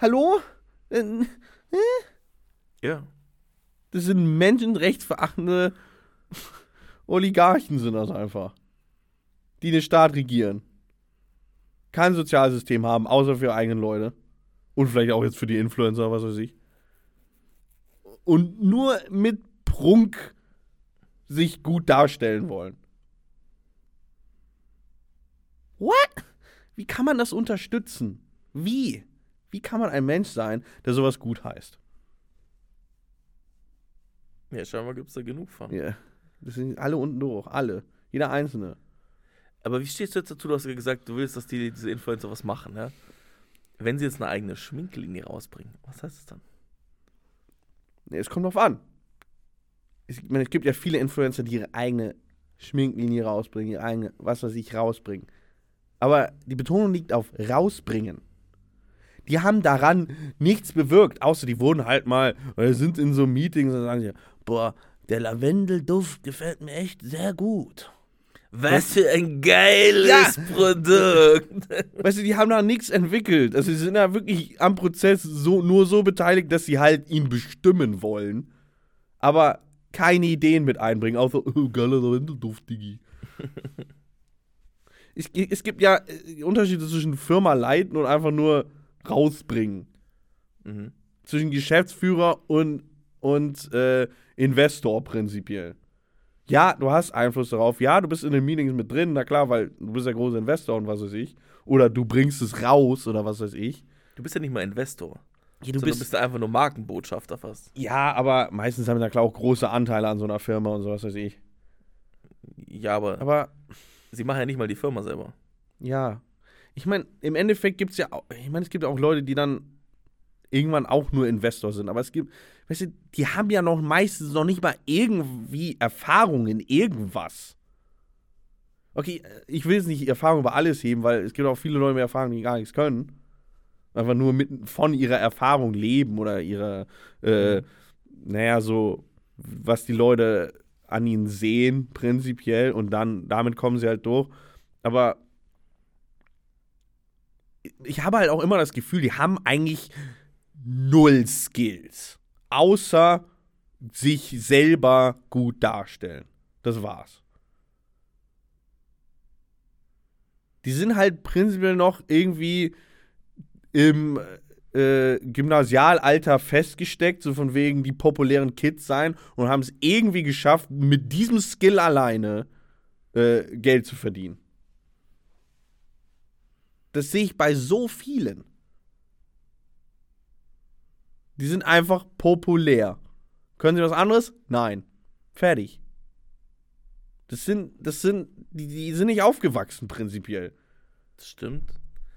hallo? Äh, Ja. Das sind menschenrechtsverachtende Oligarchen, sind das einfach. Die den Staat regieren. Kein Sozialsystem haben, außer für eigene Leute. Und vielleicht auch jetzt für die Influencer, was weiß ich. Und nur mit Prunk sich gut darstellen wollen. What? Wie kann man das unterstützen? Wie? Wie kann man ein Mensch sein, der sowas gut heißt? Ja, scheinbar gibt es da genug von. Ja. Das sind alle unten durch, alle. Jeder Einzelne. Aber wie stehst du jetzt dazu? Du hast ja gesagt, du willst, dass die, diese Influencer was machen, ja? Wenn sie jetzt eine eigene Schminklinie rausbringen, was heißt das dann? Nee, es kommt drauf an. Es, ich meine, es gibt ja viele Influencer, die ihre eigene Schminklinie rausbringen, ihre eigene, was weiß ich, rausbringen. Aber die Betonung liegt auf rausbringen. Die haben daran nichts bewirkt, außer die wurden halt mal, oder sind in so Meetings und sagen boah, der Lavendelduft gefällt mir echt sehr gut. Was für ein geiles Ja. Produkt! Weißt du, die haben da nichts entwickelt. Also sie sind da wirklich am Prozess so, nur so beteiligt, dass sie halt ihn bestimmen wollen. Aber keine Ideen mit einbringen, außer, oh, geiler Lavendelduft, Digi. es, es gibt ja äh, Unterschiede zwischen Firma leiten und einfach nur rausbringen. mhm. Zwischen Geschäftsführer und, und äh, Investor prinzipiell. Ja, du hast Einfluss darauf. Ja, du bist in den Meetings mit drin, na klar, weil du bist der große Investor und was weiß ich. Oder du bringst es raus oder was weiß ich. Du bist ja nicht mal Investor. Ja, Du, bist ja einfach nur Markenbotschafter fast. ja, aber meistens haben wir da klar auch große Anteile an so einer Firma und so was weiß ich. Ja, aber, Aber sie machen ja nicht mal die Firma selber. ja, ich meine, im Endeffekt gibt es ja auch, ich meine, es gibt auch Leute, die dann irgendwann auch nur Investor sind. Aber es gibt, weißt du, die haben ja noch meistens noch nicht mal irgendwie Erfahrung in irgendwas. Okay, äh, ich will jetzt nicht Erfahrung über alles heben, weil es gibt auch viele Leute mit Erfahrung, die gar nichts können. Einfach nur mit, von ihrer Erfahrung leben oder ihrer, äh, naja, so, was die Leute an ihnen sehen, prinzipiell, und dann, damit kommen sie halt durch. Aber ich habe halt auch immer das Gefühl, die haben eigentlich null Skills. Außer sich selber gut darstellen. Das war's. Die sind halt prinzipiell noch irgendwie im äh, Gymnasialalter festgesteckt, so von wegen die populären Kids sein und haben es irgendwie geschafft, mit diesem Skill alleine äh, Geld zu verdienen. Das sehe ich bei so vielen. Die sind einfach populär. Können sie was anderes? Nein. Fertig. Das sind, das sind, die, die sind nicht aufgewachsen prinzipiell. Das stimmt.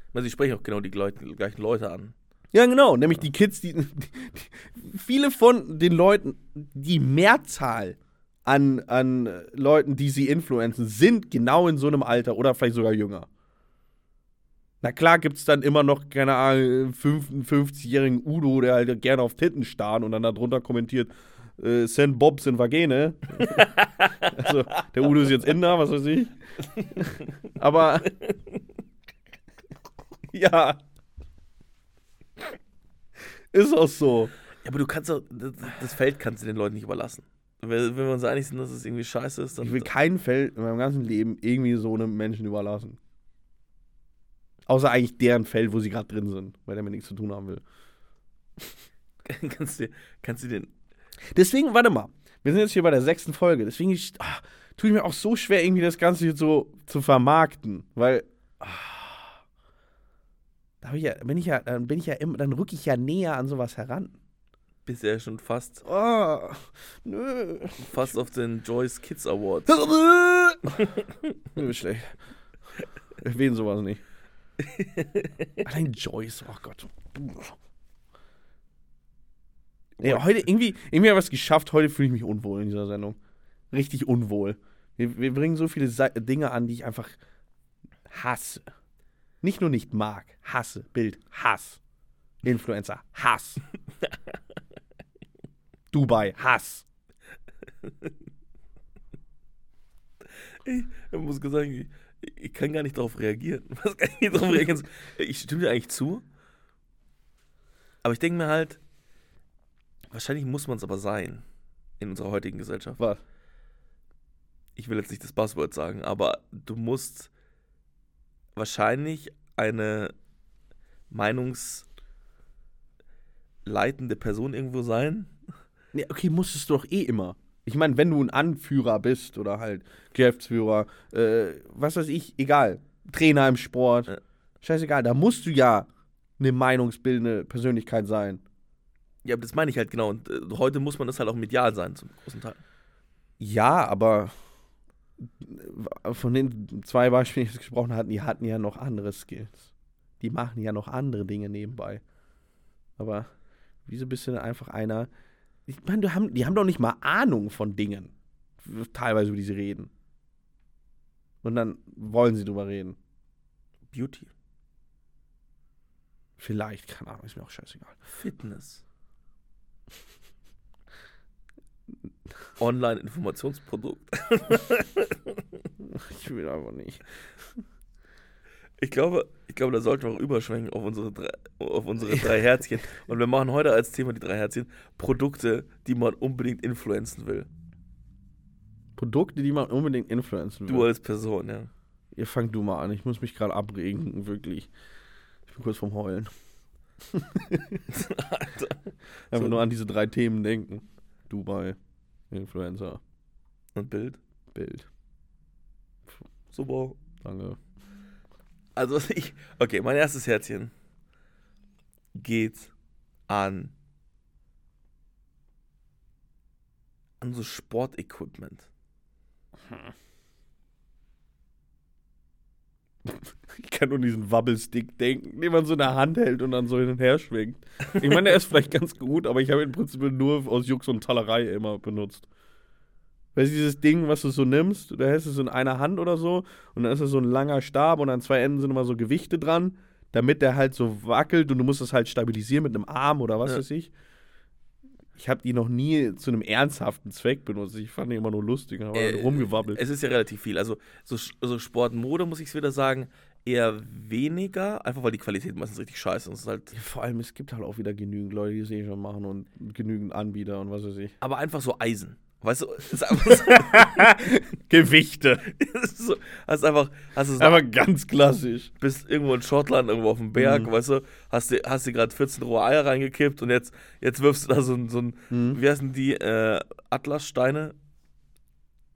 Ich meine, sie sprechen auch genau die gleichen Leute an. Ja, genau. Nämlich die Kids, die, die, viele von den Leuten, die Mehrzahl an, an Leuten, die sie influenzen, sind genau in so einem Alter oder vielleicht sogar jünger. Na klar gibt es dann immer noch, keine Ahnung, 55-jährigen Udo, der halt gerne auf Titten starren und dann darunter kommentiert, äh, send Bobs in Vagene. also, der Udo ist jetzt Inder, was weiß ich. Aber, ja. Ist auch so. Ja, aber du kannst doch, das, Feld kannst du den Leuten nicht überlassen. Wenn, wir uns einig sind, dass es irgendwie scheiße ist, dann. Ich will kein Feld in meinem ganzen Leben irgendwie so einem Menschen überlassen. Außer eigentlich deren Feld, wo sie gerade drin sind, weil der mit nichts zu tun haben will. kannst, du, kannst du den. Deswegen, warte mal. Wir sind jetzt hier bei der sechsten Folge. Deswegen ich, ah, tue ich mir auch so schwer, irgendwie das Ganze jetzt so zu vermarkten. Weil. Ah, da ich ja, bin ich ja, dann bin ich ja immer, dann rücke ich ja näher an sowas heran. Bisher schon fast, Oh, nö. fast auf den Joyce Kids Awards. nö, schlecht. Ich erwähne sowas nicht. Allein Joyce, oh Gott. Nee, heute irgendwie, irgendwie haben wir es geschafft. Heute fühle ich mich unwohl in dieser Sendung. Richtig unwohl. Wir, wir bringen so viele Dinge an, die ich einfach hasse. Nicht nur nicht mag, hasse. Bild, Hass. Influencer, Hass. Dubai, Hass. Ich muss sagen, ich, ich kann gar nicht darauf reagieren. Was kann ich darauf reagieren? Ich stimme dir eigentlich zu. Aber ich denke mir halt, wahrscheinlich muss man es aber sein in unserer heutigen Gesellschaft. Was? Ich will jetzt nicht das Buzzword sagen, aber du musst wahrscheinlich eine meinungsleitende Person irgendwo sein. Nee, okay, musstest du doch eh immer. Ich meine, wenn du ein Anführer bist oder halt Geschäftsführer, äh, was weiß ich, egal, Trainer im Sport, Ja. scheißegal, da musst du ja eine meinungsbildende Persönlichkeit sein. Ja, aber das meine ich halt genau. Und äh, heute muss man das halt auch medial sein, zum großen Teil. Ja, aber von den zwei Beispielen, die ich gesprochen hatten, die hatten ja noch andere Skills. Die machen ja noch andere Dinge nebenbei. Aber wieso bist du denn einfach einer? Ich meine, die haben, die haben doch nicht mal Ahnung von Dingen, teilweise über die sie reden. Und dann wollen sie drüber reden. Beauty, Vielleicht, keine Ahnung, ist mir auch scheißegal. Fitness. Online-Informationsprodukt. Ich will einfach nicht. Ich glaube, ich glaube, da sollten wir auch überschwenken auf unsere drei, auf unsere drei Herzchen. Und wir machen heute als Thema die drei Herzchen Produkte, die man unbedingt influenzen will. Produkte, die man unbedingt influenzen will. Du als Person, ja. Ihr fangt du mal an. Ich muss mich gerade abregen, wirklich. Ich bin kurz vom Heulen. Alter. Einfach So. nur an diese drei Themen denken. Dubai, Influencer, Und Bild. Bild. Super. Danke. Also ich, okay, mein erstes Herzchen geht an an so Sportequipment. Ich kann nur diesen Wabblestick denken, den man so in der Hand hält und dann so hin und her schwingt. Ich meine, der ist vielleicht ganz gut, aber ich habe ihn im Prinzip nur aus Jux und Tallerei immer benutzt. Weißt du, dieses Ding, was du so nimmst, da hältst du es in einer Hand oder so und dann ist es so ein langer Stab und an zwei Enden sind immer so Gewichte dran, damit der halt so wackelt und du musst es halt stabilisieren mit einem Arm oder was Ja. weiß ich. Ich habe die noch nie zu einem ernsthaften Zweck benutzt. Ich fand die immer nur lustig, aber Äh, rumgewabbelt. Es ist ja relativ viel. Also so, so Sport und Mode, muss ich es wieder sagen, eher weniger, einfach weil die Qualität meistens richtig scheiße ist halt, Ja, Vor allem, es gibt halt auch wieder genügend Leute, die es eh schon machen und genügend Anbieter und was weiß ich. aber einfach so Eisen. Weißt du, ist einfach so, Gewichte. ist so hast einfach, hast du so Aber ganz klassisch. bist irgendwo in Schottland, irgendwo auf dem Berg, Mhm. weißt du, hast dir, hast gerade 14 rohe Eier reingekippt und jetzt, jetzt wirfst du da so ein, so ein Mhm. wie heißen die, äh, Atlassteine?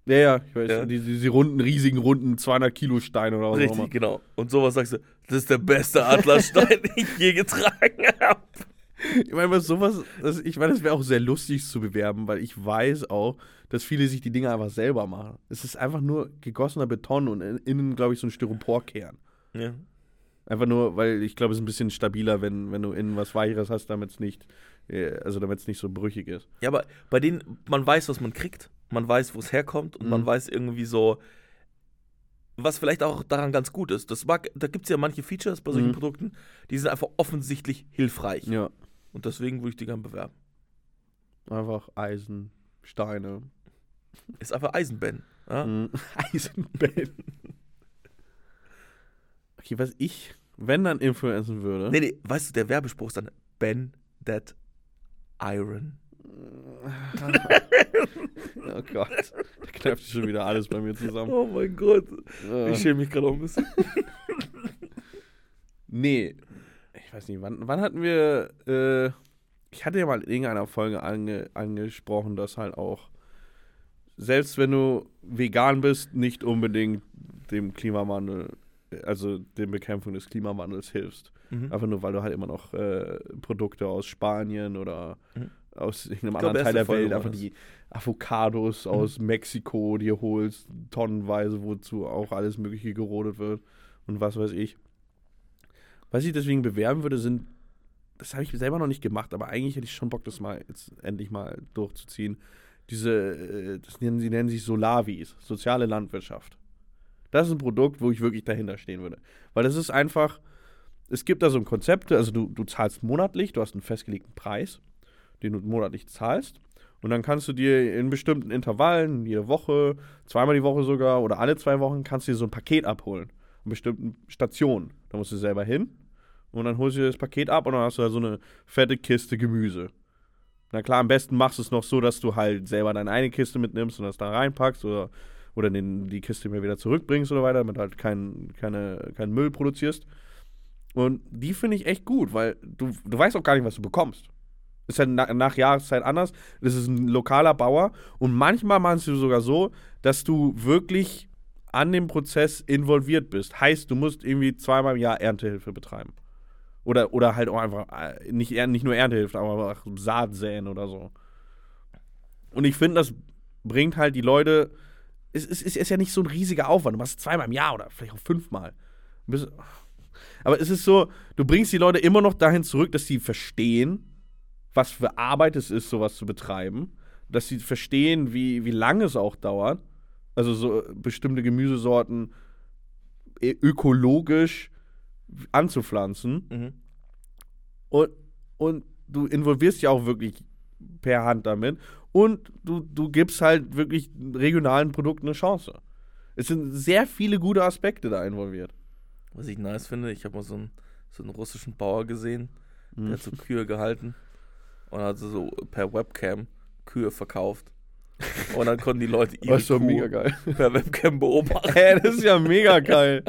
Ja, ja, ich weiß. Ja. Die, diese runden, riesigen, runden 200 Kilo Steine oder was auch Richtig, immer. genau. Und sowas sagst du, das ist der beste Atlasstein, den ich je getragen habe. Ich meine, was sowas, das, ich meine, das wäre auch sehr lustig zu bewerben, weil ich weiß auch, dass viele sich die Dinge einfach selber machen. Es ist einfach nur gegossener Beton und in- innen, glaube ich, so ein Styroporkern. Ja. Einfach nur, weil ich glaube, es ist ein bisschen stabiler, wenn, wenn du innen was Weicheres hast, damit es nicht, äh, also damit es nicht so brüchig ist. Ja, aber bei denen, man weiß, was man kriegt, man weiß, wo es herkommt und man Mhm. weiß irgendwie so, was vielleicht auch daran ganz gut ist. Das mag, da gibt es ja manche Features bei solchen Mhm. Produkten, die sind einfach offensichtlich hilfreich. Ja. Und deswegen würde ich die gerne bewerben. Einfach Eisen, Steine. Ist einfach Eisenben. Ja? Mhm. Eisenbahn. Okay, was ich, wenn dann influenzen würde. Nee, nee, weißt du, der Werbespruch ist dann Ben that iron. Oh Gott. Da knöpft schon wieder alles bei mir zusammen. Oh mein Gott. Ich schäme mich gerade auch ein bisschen. nee. Ich weiß nicht, wann, wann hatten wir. Äh, ich hatte ja mal in irgendeiner Folge ange, angesprochen, dass halt auch. Selbst wenn du vegan bist, nicht unbedingt dem Klimawandel, also der Bekämpfung des Klimawandels hilfst. Mhm. Einfach nur, weil du halt immer noch äh, Produkte aus Spanien oder Mhm. aus irgendeinem glaub, anderen Teil der Folge Welt einfach die Avocados Mhm. aus Mexiko dir holst, tonnenweise, wozu auch alles Mögliche gerodet wird und was weiß ich. Was ich deswegen bewerben würde, sind, das habe ich selber noch nicht gemacht, aber eigentlich hätte ich schon Bock, das mal jetzt endlich mal durchzuziehen. Diese, äh, das nennen, sie nennen sich Solavis, soziale Landwirtschaft. Das ist ein Produkt, wo ich wirklich dahinter stehen würde. Weil das ist einfach, es gibt da so ein Konzept, also du, du zahlst monatlich, du hast einen festgelegten Preis, den du monatlich zahlst. Und dann kannst du dir in bestimmten Intervallen, jede Woche, zweimal die Woche sogar oder alle zwei Wochen, kannst du dir so ein Paket abholen. Bestimmten Stationen. Da musst du selber hin und dann holst du dir das Paket ab und dann hast du da so eine fette Kiste Gemüse. Na klar, am besten machst du es noch so, dass du halt selber deine eine Kiste mitnimmst und das da reinpackst oder, oder den, die Kiste mir wieder zurückbringst oder weiter, damit halt keinen keine, keinen Müll produzierst. Und die finde ich echt gut, weil du, du weißt auch gar nicht, was du bekommst. Ist ja na, nach Jahreszeit anders. Das ist ein lokaler Bauer. Und manchmal machst du sogar so, dass du wirklich an dem Prozess involviert bist. Heißt, du musst irgendwie zweimal im Jahr Erntehilfe betreiben. Oder, oder halt auch einfach, äh, nicht, nicht nur Erntehilfe, aber auch Saat säen oder so. Und ich finde, das bringt halt die Leute. Es, es, es ist ja nicht so ein riesiger Aufwand. Du machst es zweimal im Jahr oder vielleicht auch fünfmal. Aber es ist so, du bringst die Leute immer noch dahin zurück, dass sie verstehen, was für Arbeit es ist, sowas zu betreiben. Dass sie verstehen, wie, wie lange es auch dauert. Also so bestimmte Gemüsesorten ö- ökologisch anzupflanzen. Mhm. Und, und du involvierst ja auch wirklich per Hand damit. Und du, du gibst halt wirklich regionalen Produkten eine Chance. Es sind sehr viele gute Aspekte da involviert. Was ich nice finde, ich habe mal so einen, so einen russischen Bauer gesehen, Mhm. der hat so Kühe gehalten und hat so per Webcam Kühe verkauft. Und dann konnten die Leute ihre Das ist doch Kuh mega geil. per Webcam beobachten. Ey, das ist ja mega geil.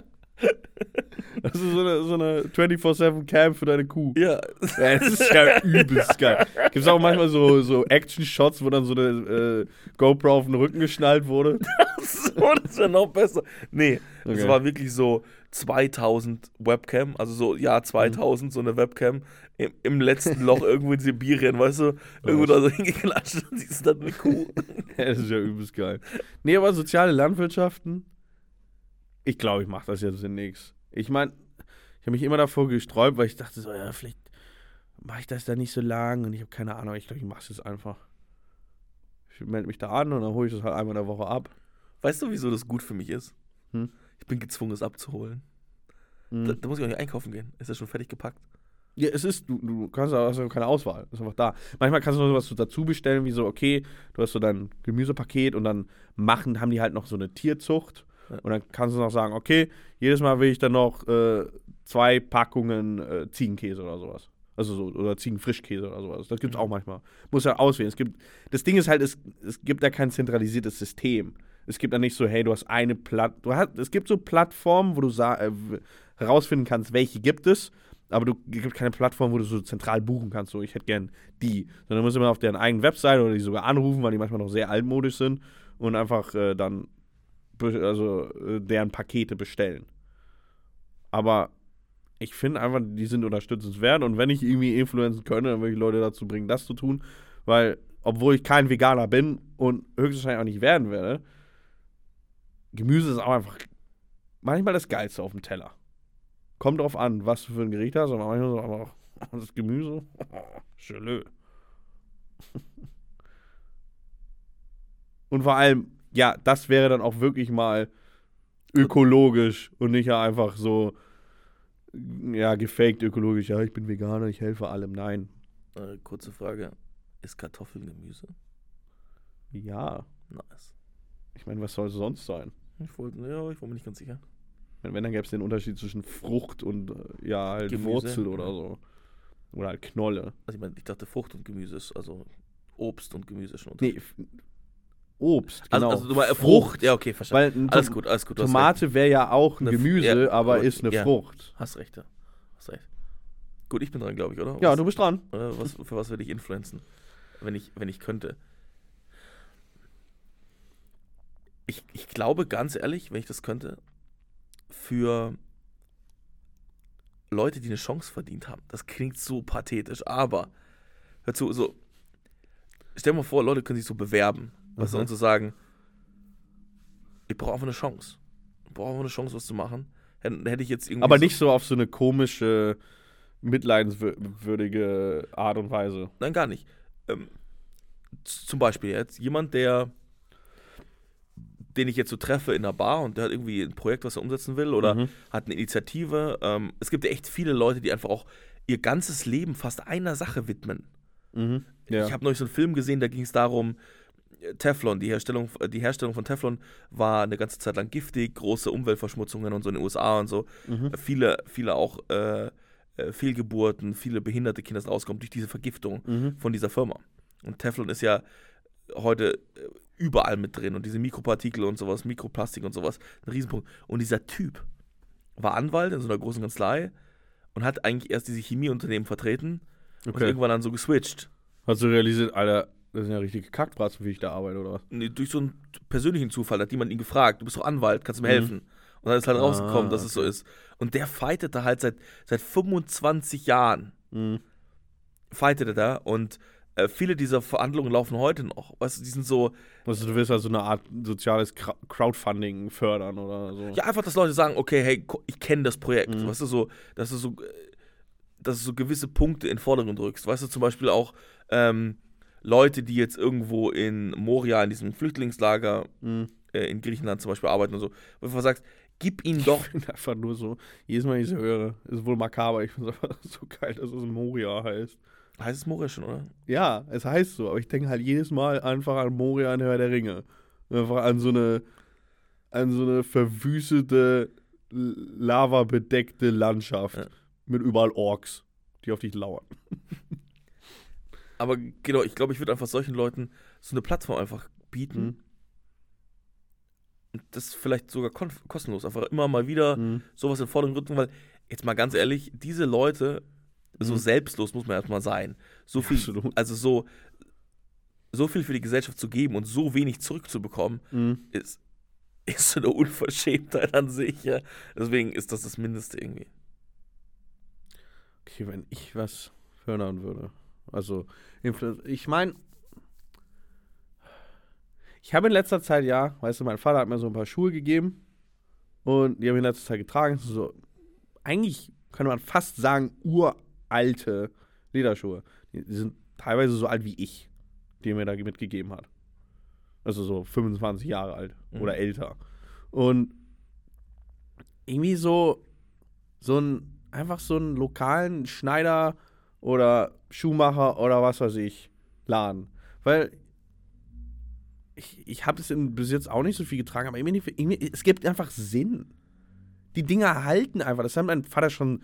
Das ist so eine, so eine 24-7 Cam für deine Kuh. Ja, Ja, das ist ja übelst geil. Gibt es auch manchmal so, so Action-Shots, wo dann so eine äh, GoPro auf den Rücken geschnallt wurde? so, das wäre noch besser. Nee, Okay. war wirklich so 2000 Webcam, also so Jahr 2000, so eine Webcam im, im letzten Loch irgendwo in Sibirien, weißt du, irgendwo da so hingeklatscht und siehst dann eine Kuh. Ja, das ist ja übelst geil. Nee, aber soziale Landwirtschaften, ich glaube, ich mache das jetzt demnächst. Ich meine, ich habe mich immer davor gesträubt, weil ich dachte so, ja, vielleicht mache ich das da nicht so lang und ich habe keine Ahnung. Ich glaube, ich mache es jetzt einfach. Ich melde mich da an und dann hole ich das halt einmal in der Woche ab. Weißt du, wieso das gut für mich ist? Hm? Ich bin gezwungen, es abzuholen. Mhm. Da, da muss ich auch nicht einkaufen gehen. Ist ja schon fertig gepackt. Ja, es ist, du, du kannst aber ja keine Auswahl. Ist einfach da. Manchmal kannst du noch sowas dazu bestellen, wie so, okay, du hast so dein Gemüsepaket und dann machen, haben die halt noch so eine Tierzucht. Ja. Und dann kannst du noch sagen, okay, jedes Mal will ich dann noch äh, zwei Packungen äh, Ziegenkäse oder sowas. Also so, oder Ziegenfrischkäse oder sowas. Das gibt es auch manchmal. Muss ja auswählen. Es gibt, das Ding ist halt, es, es gibt ja kein zentralisiertes System. Es gibt ja nicht so, hey, du hast eine Platt, du hast, es gibt so Plattformen, wo du äh, herausfinden kannst, welche gibt es, aber du gibt keine Plattform, wo du so zentral buchen kannst, so ich hätte gern die. Sondern musst du immer auf deren eigenen Website oder die sogar anrufen, weil die manchmal noch sehr altmodisch sind und einfach äh, dann also äh, deren Pakete bestellen. Aber ich finde einfach, die sind unterstützenswert und wenn ich irgendwie influenzen könnte, dann würde ich Leute dazu bringen, das zu tun, weil obwohl ich kein Veganer bin und höchstwahrscheinlich auch nicht werden werde, Gemüse ist auch einfach manchmal das Geilste auf dem Teller. Kommt drauf an, was du für ein Gericht hast, aber manchmal so einfach das Gemüse. Gelö. Und vor allem, ja, das wäre dann auch wirklich mal ökologisch und nicht ja einfach so, ja, gefaked ökologisch. Ja, ich bin Veganer, ich helfe allem. Nein. Äh, kurze Frage. Ist Kartoffeln Gemüse? Ja, Nice. ich meine, was soll es sonst sein? Ich wollte, ja, ich war mir nicht ganz sicher. Wenn, wenn dann gäbe es den Unterschied zwischen Frucht und äh, ja, halt Gemüse, Wurzel oder ja. so. Oder halt Knolle. Also ich meine, ich dachte Frucht und Gemüse ist, also Obst und Gemüse schon Nee, Obst, also, genau. also du meinst Frucht. Ja, okay, verstanden. Weil alles gut, alles gut. Tomate wäre ja auch ein Eine Gemüse, ja, aber ist eine ja. Frucht. Hast recht, ja. Hast recht. Gut, ich bin dran, glaube ich, oder? Ja, Was- du bist dran. Oder was, für was würde ich influenzen? Wenn ich, wenn ich könnte. Ich, ich glaube ganz ehrlich, wenn ich das könnte, für Leute, die eine Chance verdient haben. Das klingt so pathetisch, aber hör zu, so, stell dir mal vor, Leute können sich so bewerben, du, Mhm. und so sagen, ich brauche einfach eine Chance. Ich brauche einfach eine Chance, was zu machen. Hätte ich jetzt irgendwie. Aber nicht so auf so eine komische, mitleidenswürdige Art und Weise. Nein, gar nicht. Ähm, zum Beispiel jetzt jemand, der, den ich jetzt so treffe in einer Bar und der hat irgendwie ein Projekt, was er umsetzen will oder Mhm. hat eine Initiative. Ähm, es gibt ja echt viele Leute, die einfach auch ihr ganzes Leben fast einer Sache widmen. Mhm. Ja. Ich habe neulich so einen Film gesehen, da ging es darum, äh, Teflon, die Herstellung, äh, die Herstellung von Teflon war eine ganze Zeit lang giftig, große Umweltverschmutzungen und so in den USA und so. mhm. Viele, viele auch äh, äh, Fehlgeburten, viele behinderte Kinder sind rausgekommen durch diese Vergiftung Mhm. von dieser Firma. Und Teflon ist ja heute äh, überall mit drin und diese Mikropartikel und sowas, Mikroplastik und sowas, ein Riesenpunkt. Und dieser Typ war Anwalt in so einer großen Kanzlei und hat eigentlich erst diese Chemieunternehmen vertreten und Okay. irgendwann dann so geswitcht. Hast du realisiert, Alter, das sind ja richtige Kackbratzen, wie ich da arbeite, oder was? Nee, durch so einen persönlichen Zufall hat jemand ihn gefragt, du bist doch Anwalt, kannst du mir Mhm. helfen? Und dann ist halt Ah, rausgekommen, dass es so okay. ist. Und der fightet da halt seit, seit 25 Jahren. Mhm. fightet er da und äh, viele dieser Verhandlungen laufen heute noch. Weißt du, die sind so, Also du willst also eine Art soziales Crowdfunding fördern oder so. ja, einfach, dass Leute sagen, okay, hey, ich kenne das Projekt. Mhm. Weißt du, so, dass du so, äh, dass du so gewisse Punkte in den Vordergrund rückst. Weißt du, zum Beispiel auch ähm, Leute, die jetzt irgendwo in Moria, in diesem Flüchtlingslager Mhm. äh, in Griechenland zum Beispiel arbeiten und so, wo du sagst, gib ihnen doch, Ich bin einfach nur so, jedes Mal, wenn ich es höre, ist wohl makaber. Ich finde es einfach so geil, dass es Moria heißt. Heißt es Moria schon, oder? Ja, es heißt so, aber ich denke halt jedes Mal einfach an Moria in Herr der Ringe. Einfach an so eine, an so eine verwüstete, lavabedeckte Landschaft Ja. mit überall Orks, die auf dich lauern. Aber genau, ich glaube, ich würde einfach solchen Leuten so eine Plattform einfach bieten. Mhm. Und das vielleicht sogar kostenlos. Einfach immer mal wieder Mhm. sowas in Vordergrund rücken, weil, jetzt mal ganz ehrlich, diese Leute, so Mhm. selbstlos muss man erstmal sein. So viel, Absolut. also so, so viel für die Gesellschaft zu geben und so wenig zurückzubekommen, Mhm. ist, ist so eine Unverschämtheit an sich. Ja. Deswegen ist das das Mindeste irgendwie. Okay, wenn ich was fördern würde. Also, ich meine, ich habe in letzter Zeit, ja, weißt du, mein Vater hat mir so ein paar Schuhe gegeben und die habe ich in letzter Zeit getragen. So, eigentlich könnte man fast sagen, uralte Lederschuhe. Die, sind teilweise so alt wie ich, die er mir da mitgegeben hat. Also so 25 Jahre alt Mhm. oder älter. Und irgendwie so, so ein, einfach so einen lokalen Schneider oder Schuhmacher oder was weiß ich, Laden. Weil ich, ich habe es bis jetzt auch nicht so viel getragen, aber irgendwie, irgendwie, es gibt einfach Sinn. Die Dinger halten einfach. Das hat mein Vater schon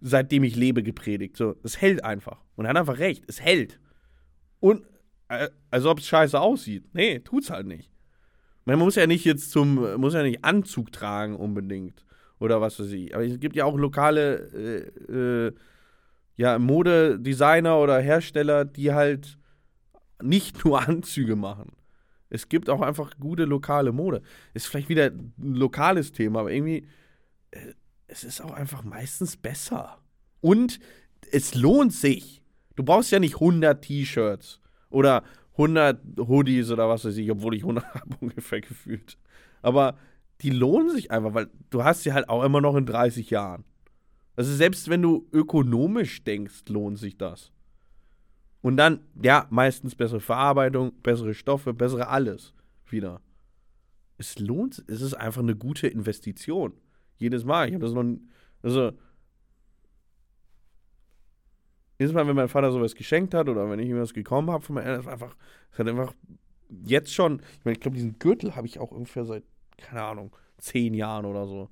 seitdem ich lebe gepredigt. So, es hält einfach. Und er hat einfach recht. Es hält. Und äh, als ob es scheiße aussieht. Nee, tut's halt nicht. Man muss ja nicht jetzt zum, muss ja nicht Anzug tragen unbedingt. Oder was weiß ich. Aber es gibt ja auch lokale äh, äh, ja, Modedesigner oder Hersteller, die halt nicht nur Anzüge machen. Es gibt auch einfach gute lokale Mode. Ist vielleicht wieder ein lokales Thema, aber irgendwie, äh, es ist auch einfach meistens besser. Und es lohnt sich. Du brauchst ja nicht 100 T-Shirts oder 100 Hoodies oder was weiß ich, obwohl ich 100 habe ungefähr gefühlt. Aber die lohnen sich einfach, weil du hast sie halt auch immer noch in 30 Jahren. Also selbst wenn du ökonomisch denkst, lohnt sich das. Und dann, ja, meistens bessere Verarbeitung, bessere Stoffe, bessere alles wieder. Es lohnt, es ist einfach eine gute Investition. Jedes Mal. Ich habe das noch, also jedes Mal, wenn mein Vater sowas geschenkt hat oder wenn ich ihm was gekommen habe von meinen Eltern, das war einfach, es hat einfach jetzt schon, ich meine, ich glaube, diesen Gürtel habe ich auch ungefähr seit, keine Ahnung, zehn Jahren oder so.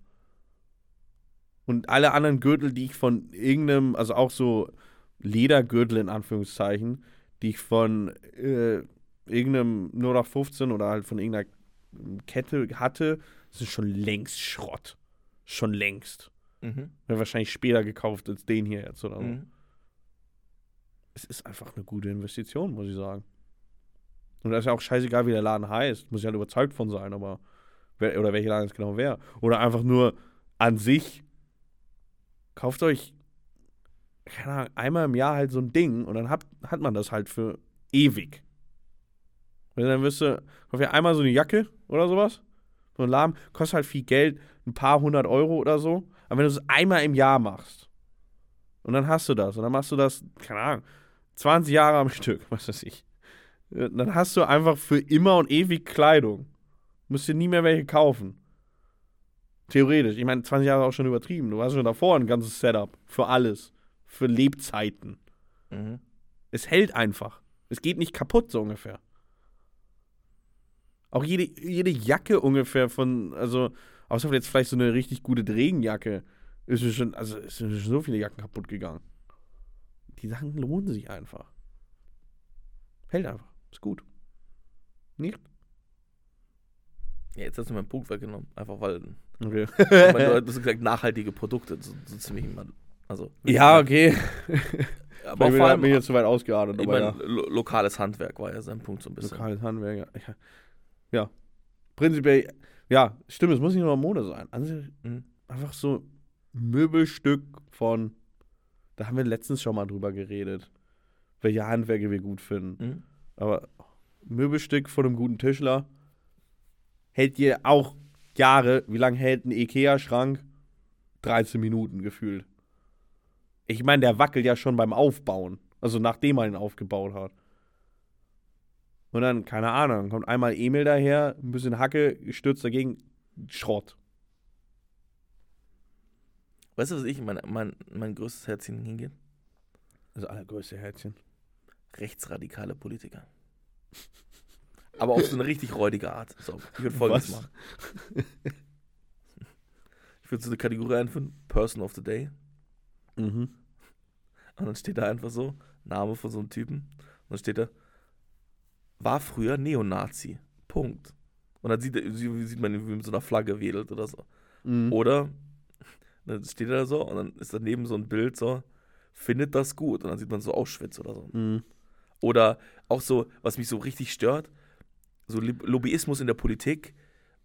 Und alle anderen Gürtel, die ich von irgendeinem, also auch so Ledergürtel in Anführungszeichen, die ich von äh, irgendeinem 0815 oder halt von irgendeiner Kette hatte, sind schon längst Schrott. Schon längst. Mhm. Wäre wahrscheinlich später gekauft als den hier jetzt oder so. Mhm. Es ist einfach eine gute Investition, muss ich sagen. Und da ist ja auch scheißegal, wie der Laden heißt. Muss ich halt überzeugt von sein, aber. Wer, oder welcher Laden es genau wäre. Oder einfach nur an sich. Kauft euch, keine Ahnung, einmal im Jahr halt so ein Ding und dann hat, hat man das halt für ewig. Und dann wirst du, kauf dir einmal so eine Jacke oder sowas. So ein Laden, kostet halt viel Geld, ein paar hundert Euro oder so. Aber wenn du es einmal im Jahr machst und dann hast du das und dann machst du das, keine Ahnung, 20 Jahre am Stück, was weiß ich. Dann hast du einfach für immer und ewig Kleidung. Musst dir nie mehr welche kaufen. Theoretisch. Ich meine, 20 Jahre ist auch schon übertrieben. Du hast schon davor ein ganzes Setup. Für alles. Für Lebzeiten. Mhm. Es hält einfach. Es geht nicht kaputt, so ungefähr. Auch jede, jede Jacke ungefähr von, also, außer jetzt vielleicht so eine richtig gute Regenjacke, ist mir schon, also, es sind schon so viele Jacken kaputt gegangen. Die Sachen lohnen sich einfach. Hält einfach. Ist gut. Nicht? Ja, jetzt hast du meinen Punkt weggenommen. Einfach weil. Okay. Meine, du hast gesagt, nachhaltige Produkte. So, so ziemlich. immer- Also. ja, okay. Aber vor allem. mich jetzt zu weit ausgeadert, Ich meine, ja. lo lokales Handwerk war ja sein Punkt so ein bisschen. Lokales Handwerk, ja. Ja. Prinzipiell, ja, stimmt, es muss nicht nur Mode sein. Also, einfach so Möbelstück von, da haben wir letztens schon mal drüber geredet, welche Handwerke wir gut finden. Mhm. Aber Möbelstück von einem guten Tischler hält dir auch Jahre. Wie lange hält ein Ikea-Schrank? 13 Minuten gefühlt. Ich meine, der wackelt ja schon beim Aufbauen. Also nachdem man ihn aufgebaut hat. Und dann, keine Ahnung, kommt einmal Emil daher, ein bisschen Hacke, stürzt dagegen, Schrott. Weißt du, was ich mein, mein, mein größtes Herzchen hingeht? Das allergrößte Herzchen. Rechtsradikale Politiker. Aber auf so eine richtig räudige Art. So, ich würde folgendes Was? machen. Ich würde so eine Kategorie einführen: Person of the Day. Mhm. Und dann steht da einfach so: Name von so einem Typen. Und dann steht da: War früher Neonazi. Punkt. Und dann sieht, sie- sieht man ihn, wie mit so einer Flagge wedelt oder so. Mhm. Oder dann steht er da so und dann ist daneben so ein Bild so, findet das gut. Und dann sieht man so Auschwitz oder so. Mhm. Oder auch so, was mich so richtig stört, so Lobbyismus in der Politik,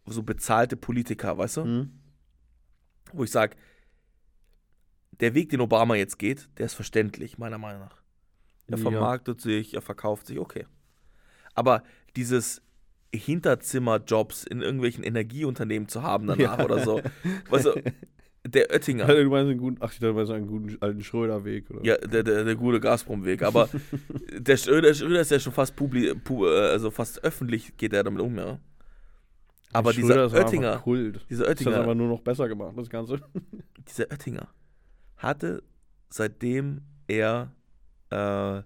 so bezahlte Politiker, weißt du? Mhm. Wo ich sage, der Weg, den Obama jetzt geht, der ist verständlich, meiner Meinung nach. Er Ja. vermarktet sich, er verkauft sich, okay. Aber dieses Hinterzimmerjobs in irgendwelchen Energieunternehmen zu haben danach Ja. oder so, weißt du, der Oettinger, Ja. Du meinst einen guten, ach, ich dachte, du meinst einen guten alten Schröder-Weg, oder? Ja, der, der, der gute Gazprom-Weg. Aber der Schröder, Schröder ist ja schon fast publi, pu, äh, also fast öffentlich geht er damit um, ja. Aber Schröder dieser Oettinger, Kult. dieser Das hat aber Oettinger, nur noch besser gemacht, das Ganze. dieser Oettinger hatte, seitdem er äh,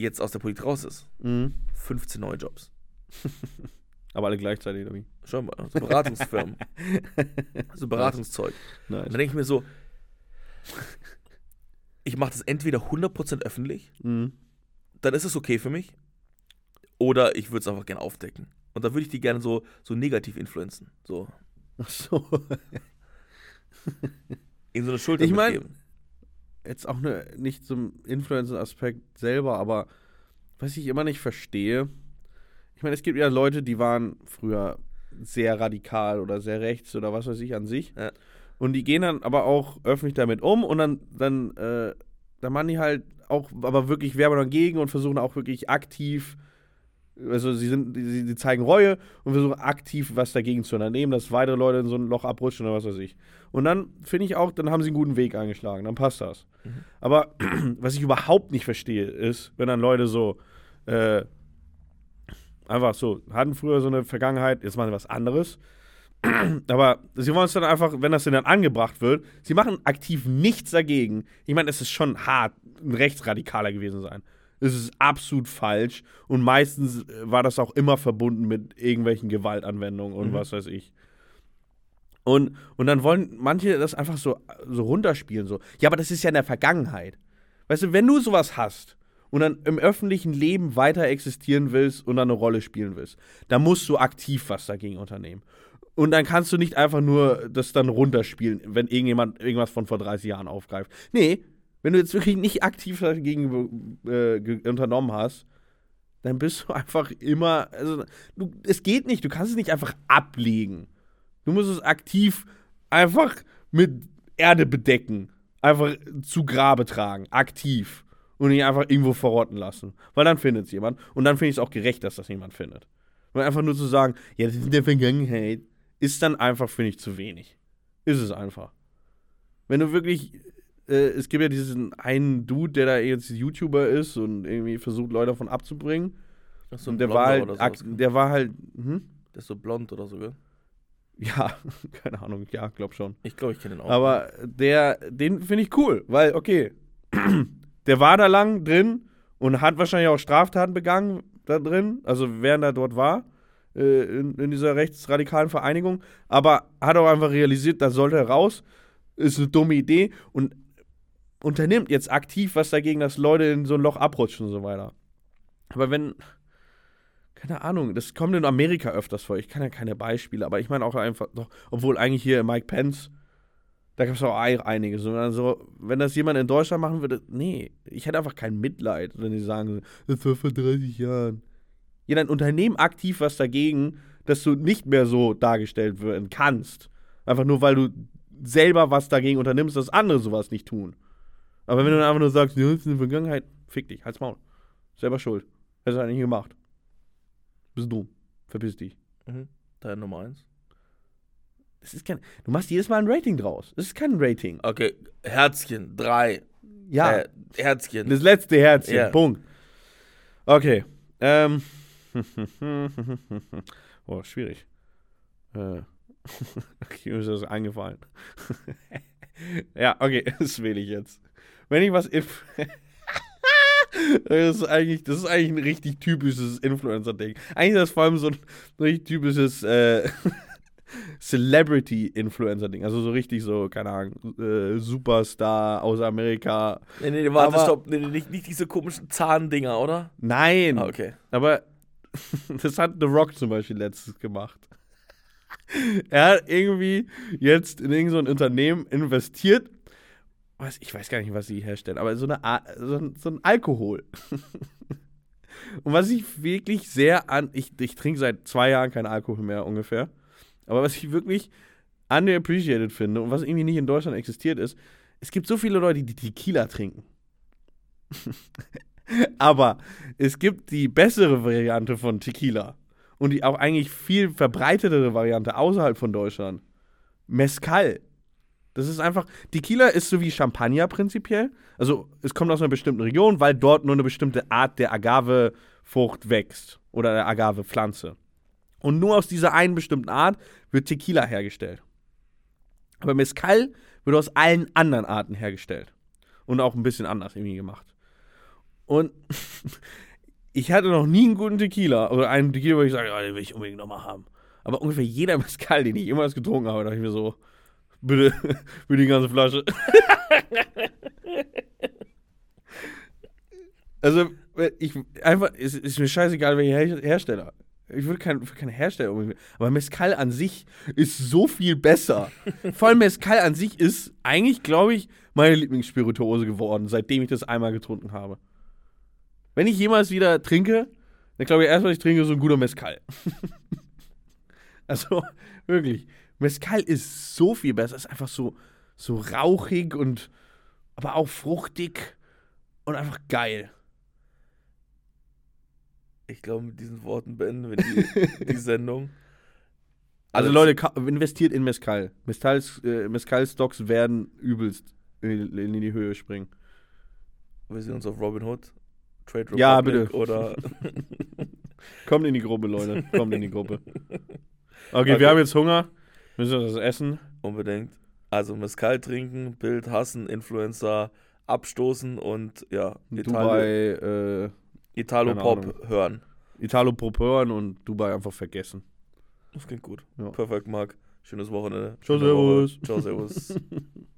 jetzt aus der Politik raus ist, Mhm. 15 neue Jobs. Aber alle gleichzeitig, oder wie? Schon mal, so Beratungsfirmen, so Beratungszeug. Und Nice. dann denke ich mir so, ich mache das entweder 100% öffentlich Mhm. dann ist es okay für mich. Oder ich würde es einfach gerne aufdecken. Und dann würde ich die gerne so, so negativ influenzen. So Ach so. in so eine Schulter Ich mein- mitgeben. Jetzt auch ne, nicht zum Influencer-Aspekt selber, aber was ich immer nicht verstehe, ich meine, es gibt ja Leute, die waren früher sehr radikal oder sehr rechts oder was weiß ich an sich. Ja. Und die gehen dann aber auch öffentlich damit um und dann, dann, äh, dann machen die halt auch aber wirklich Werbung dagegen und versuchen auch wirklich aktiv, also sie sind, sie, sie zeigen Reue und versuchen aktiv was dagegen zu unternehmen, dass weitere Leute in so ein Loch abrutschen oder was weiß ich. Und dann finde ich auch, dann haben sie einen guten Weg eingeschlagen, dann passt das. Mhm. Aber was ich überhaupt nicht verstehe, ist, wenn dann Leute so, äh, einfach so, hatten früher so eine Vergangenheit, jetzt machen sie was anderes. Aber sie wollen es dann einfach, wenn das denn dann angebracht wird, sie machen aktiv nichts dagegen. Ich meine, es ist schon hart, ein Rechtsradikaler gewesen sein. Es ist absolut falsch und meistens äh, war das auch immer verbunden mit irgendwelchen Gewaltanwendungen und Mhm. was weiß ich. Und, und dann wollen manche das einfach so, so runterspielen. So. Ja, aber das ist ja in der Vergangenheit. Weißt du, wenn du sowas hast und dann im öffentlichen Leben weiter existieren willst und dann eine Rolle spielen willst, dann musst du aktiv was dagegen unternehmen. Und dann kannst du nicht einfach nur das dann runterspielen, wenn irgendjemand irgendwas von vor 30 Jahren aufgreift. Nee, wenn du jetzt wirklich nicht aktiv dagegen äh, unternommen hast, dann bist du einfach immer, also du, es geht nicht, du kannst es nicht einfach ablegen. Du musst es aktiv einfach mit Erde bedecken, einfach zu Grabe tragen, aktiv und nicht einfach irgendwo verrotten lassen, weil dann findet es jemand und dann finde ich es auch gerecht, dass das jemand findet. Weil einfach nur zu sagen, ja, das ist in der Vergangenheit, ist dann einfach, finde ich, zu wenig. Ist es einfach. Wenn du wirklich, äh, es gibt ja diesen einen Dude, der da jetzt YouTuber ist und irgendwie versucht, Leute davon abzubringen. Ach, so Und ein der war halt, oder sowas. der war halt, hm? Der ist so blond oder so, gell? Ja, keine Ahnung, ja, glaub schon. Ich glaube, ich kenne den auch. Aber der, den finde ich cool, weil, okay, der war da lang drin und hat wahrscheinlich auch Straftaten begangen da drin, also während er dort war, äh, in, in dieser rechtsradikalen Vereinigung, aber hat auch einfach realisiert, da sollte er raus, ist eine dumme Idee und unternimmt jetzt aktiv was dagegen, dass Leute in so ein Loch abrutschen und so weiter. Aber wenn, keine Ahnung, das kommt in Amerika öfters vor. Ich kann ja keine Beispiele, aber ich meine auch einfach, doch, obwohl eigentlich hier Mike Pence, da gab es auch ei- einige. So, also, wenn das jemand in Deutschland machen würde, nee, ich hätte einfach kein Mitleid, wenn die sagen, das war vor 30 Jahren. Ja, dann unternehmen aktiv was dagegen, dass du nicht mehr so dargestellt werden kannst. Einfach nur, weil du selber was dagegen unternimmst, dass andere sowas nicht tun. Aber wenn du dann einfach nur sagst, ja, das ist eine Vergangenheit, fick dich, halt's Maul. Selber schuld. Hättest du eigentlich nicht gemacht. Bist dumm. Verpiss dich. Mhm. Dein Nummer eins. Das ist kein. Du machst jedes Mal ein Rating draus. Das ist kein Rating. Okay, Herzchen, drei. Ja. Äh, Herzchen. das letzte Herzchen. Ja. Punkt. Okay. Ähm. oh, schwierig. Äh. okay, mir ist das eingefallen. ja, okay, das wähle ich jetzt. Wenn ich was. Inf das, ist eigentlich, das ist eigentlich ein richtig typisches Influencer-Ding. Eigentlich ist das vor allem so ein richtig typisches äh, Celebrity-Influencer-Ding. Also so richtig so, keine Ahnung, äh, Superstar aus Amerika. nee, nee, warte, Aber- stopp. Nee, nee, nicht, nicht diese komischen Zahndinger, oder? Nein! Ah, okay. Aber das hat The Rock zum Beispiel letztens gemacht. Er hat irgendwie jetzt in irgendein so Unternehmen investiert. Was, ich weiß gar nicht, was sie herstellen, aber so, eine so, ein, so ein Alkohol. Und was ich wirklich sehr an. Ich, ich trinke seit zwei Jahren keinen Alkohol mehr ungefähr. Aber was ich wirklich underappreciated finde und was irgendwie nicht in Deutschland existiert ist, es gibt so viele Leute, die Tequila trinken. Aber es gibt die bessere Variante von Tequila und die auch eigentlich viel verbreitetere Variante außerhalb von Deutschland. Mezcal. Das ist einfach, Tequila ist so wie Champagner prinzipiell. Also es kommt aus einer bestimmten Region, weil dort nur eine bestimmte Art der Agavefrucht wächst oder der Agavepflanze. Und nur aus dieser einen bestimmten Art wird Tequila hergestellt. Aber Mezcal wird aus allen anderen Arten hergestellt. Und auch ein bisschen anders irgendwie gemacht. Und ich hatte noch nie einen guten Tequila. Oder einen Tequila, wo ich sage, oh, den will ich unbedingt nochmal haben. Aber ungefähr jeder Mezcal, den ich jemals getrunken habe, dachte ich mir so, bitte, bitte die ganze Flasche. also, ich einfach, es ist mir scheißegal, welcher Her Hersteller. Ich würde kein, keinen Hersteller unbedingt. Aber Mezcal an sich ist so viel besser. Vor allem Mezcal an sich ist eigentlich, glaube ich, meine Lieblingsspirituose geworden, seitdem ich das einmal getrunken habe. Wenn ich jemals wieder trinke, dann glaube ich erst, was ich trinke, so ein guter Mezcal. also, wirklich. Mezcal ist so viel besser. Es ist einfach so, so rauchig und aber auch fruchtig und einfach geil. Ich glaube, mit diesen Worten beenden wir die, die Sendung. Also Alles- Leute, investiert in Mezcal. Äh, Mezcal-Stocks werden übelst in, in die Höhe springen. Wir sehen uns auf Robinhood. Trade Republic Ja, bitte. Oder Kommt in die Gruppe, Leute. Kommt in die Gruppe. Okay, Okay. wir haben jetzt Hunger. Müssen wir das essen? unbedingt. Also Mezcal trinken, Bild hassen, Influencer abstoßen und ja, Italo, Dubai, äh, Italo Pop hören. Italo Pop hören und Dubai einfach vergessen. Das klingt gut. Ja. Perfekt, Marc. Schönes Wochenende. Ciao, servus. Ciao, servus.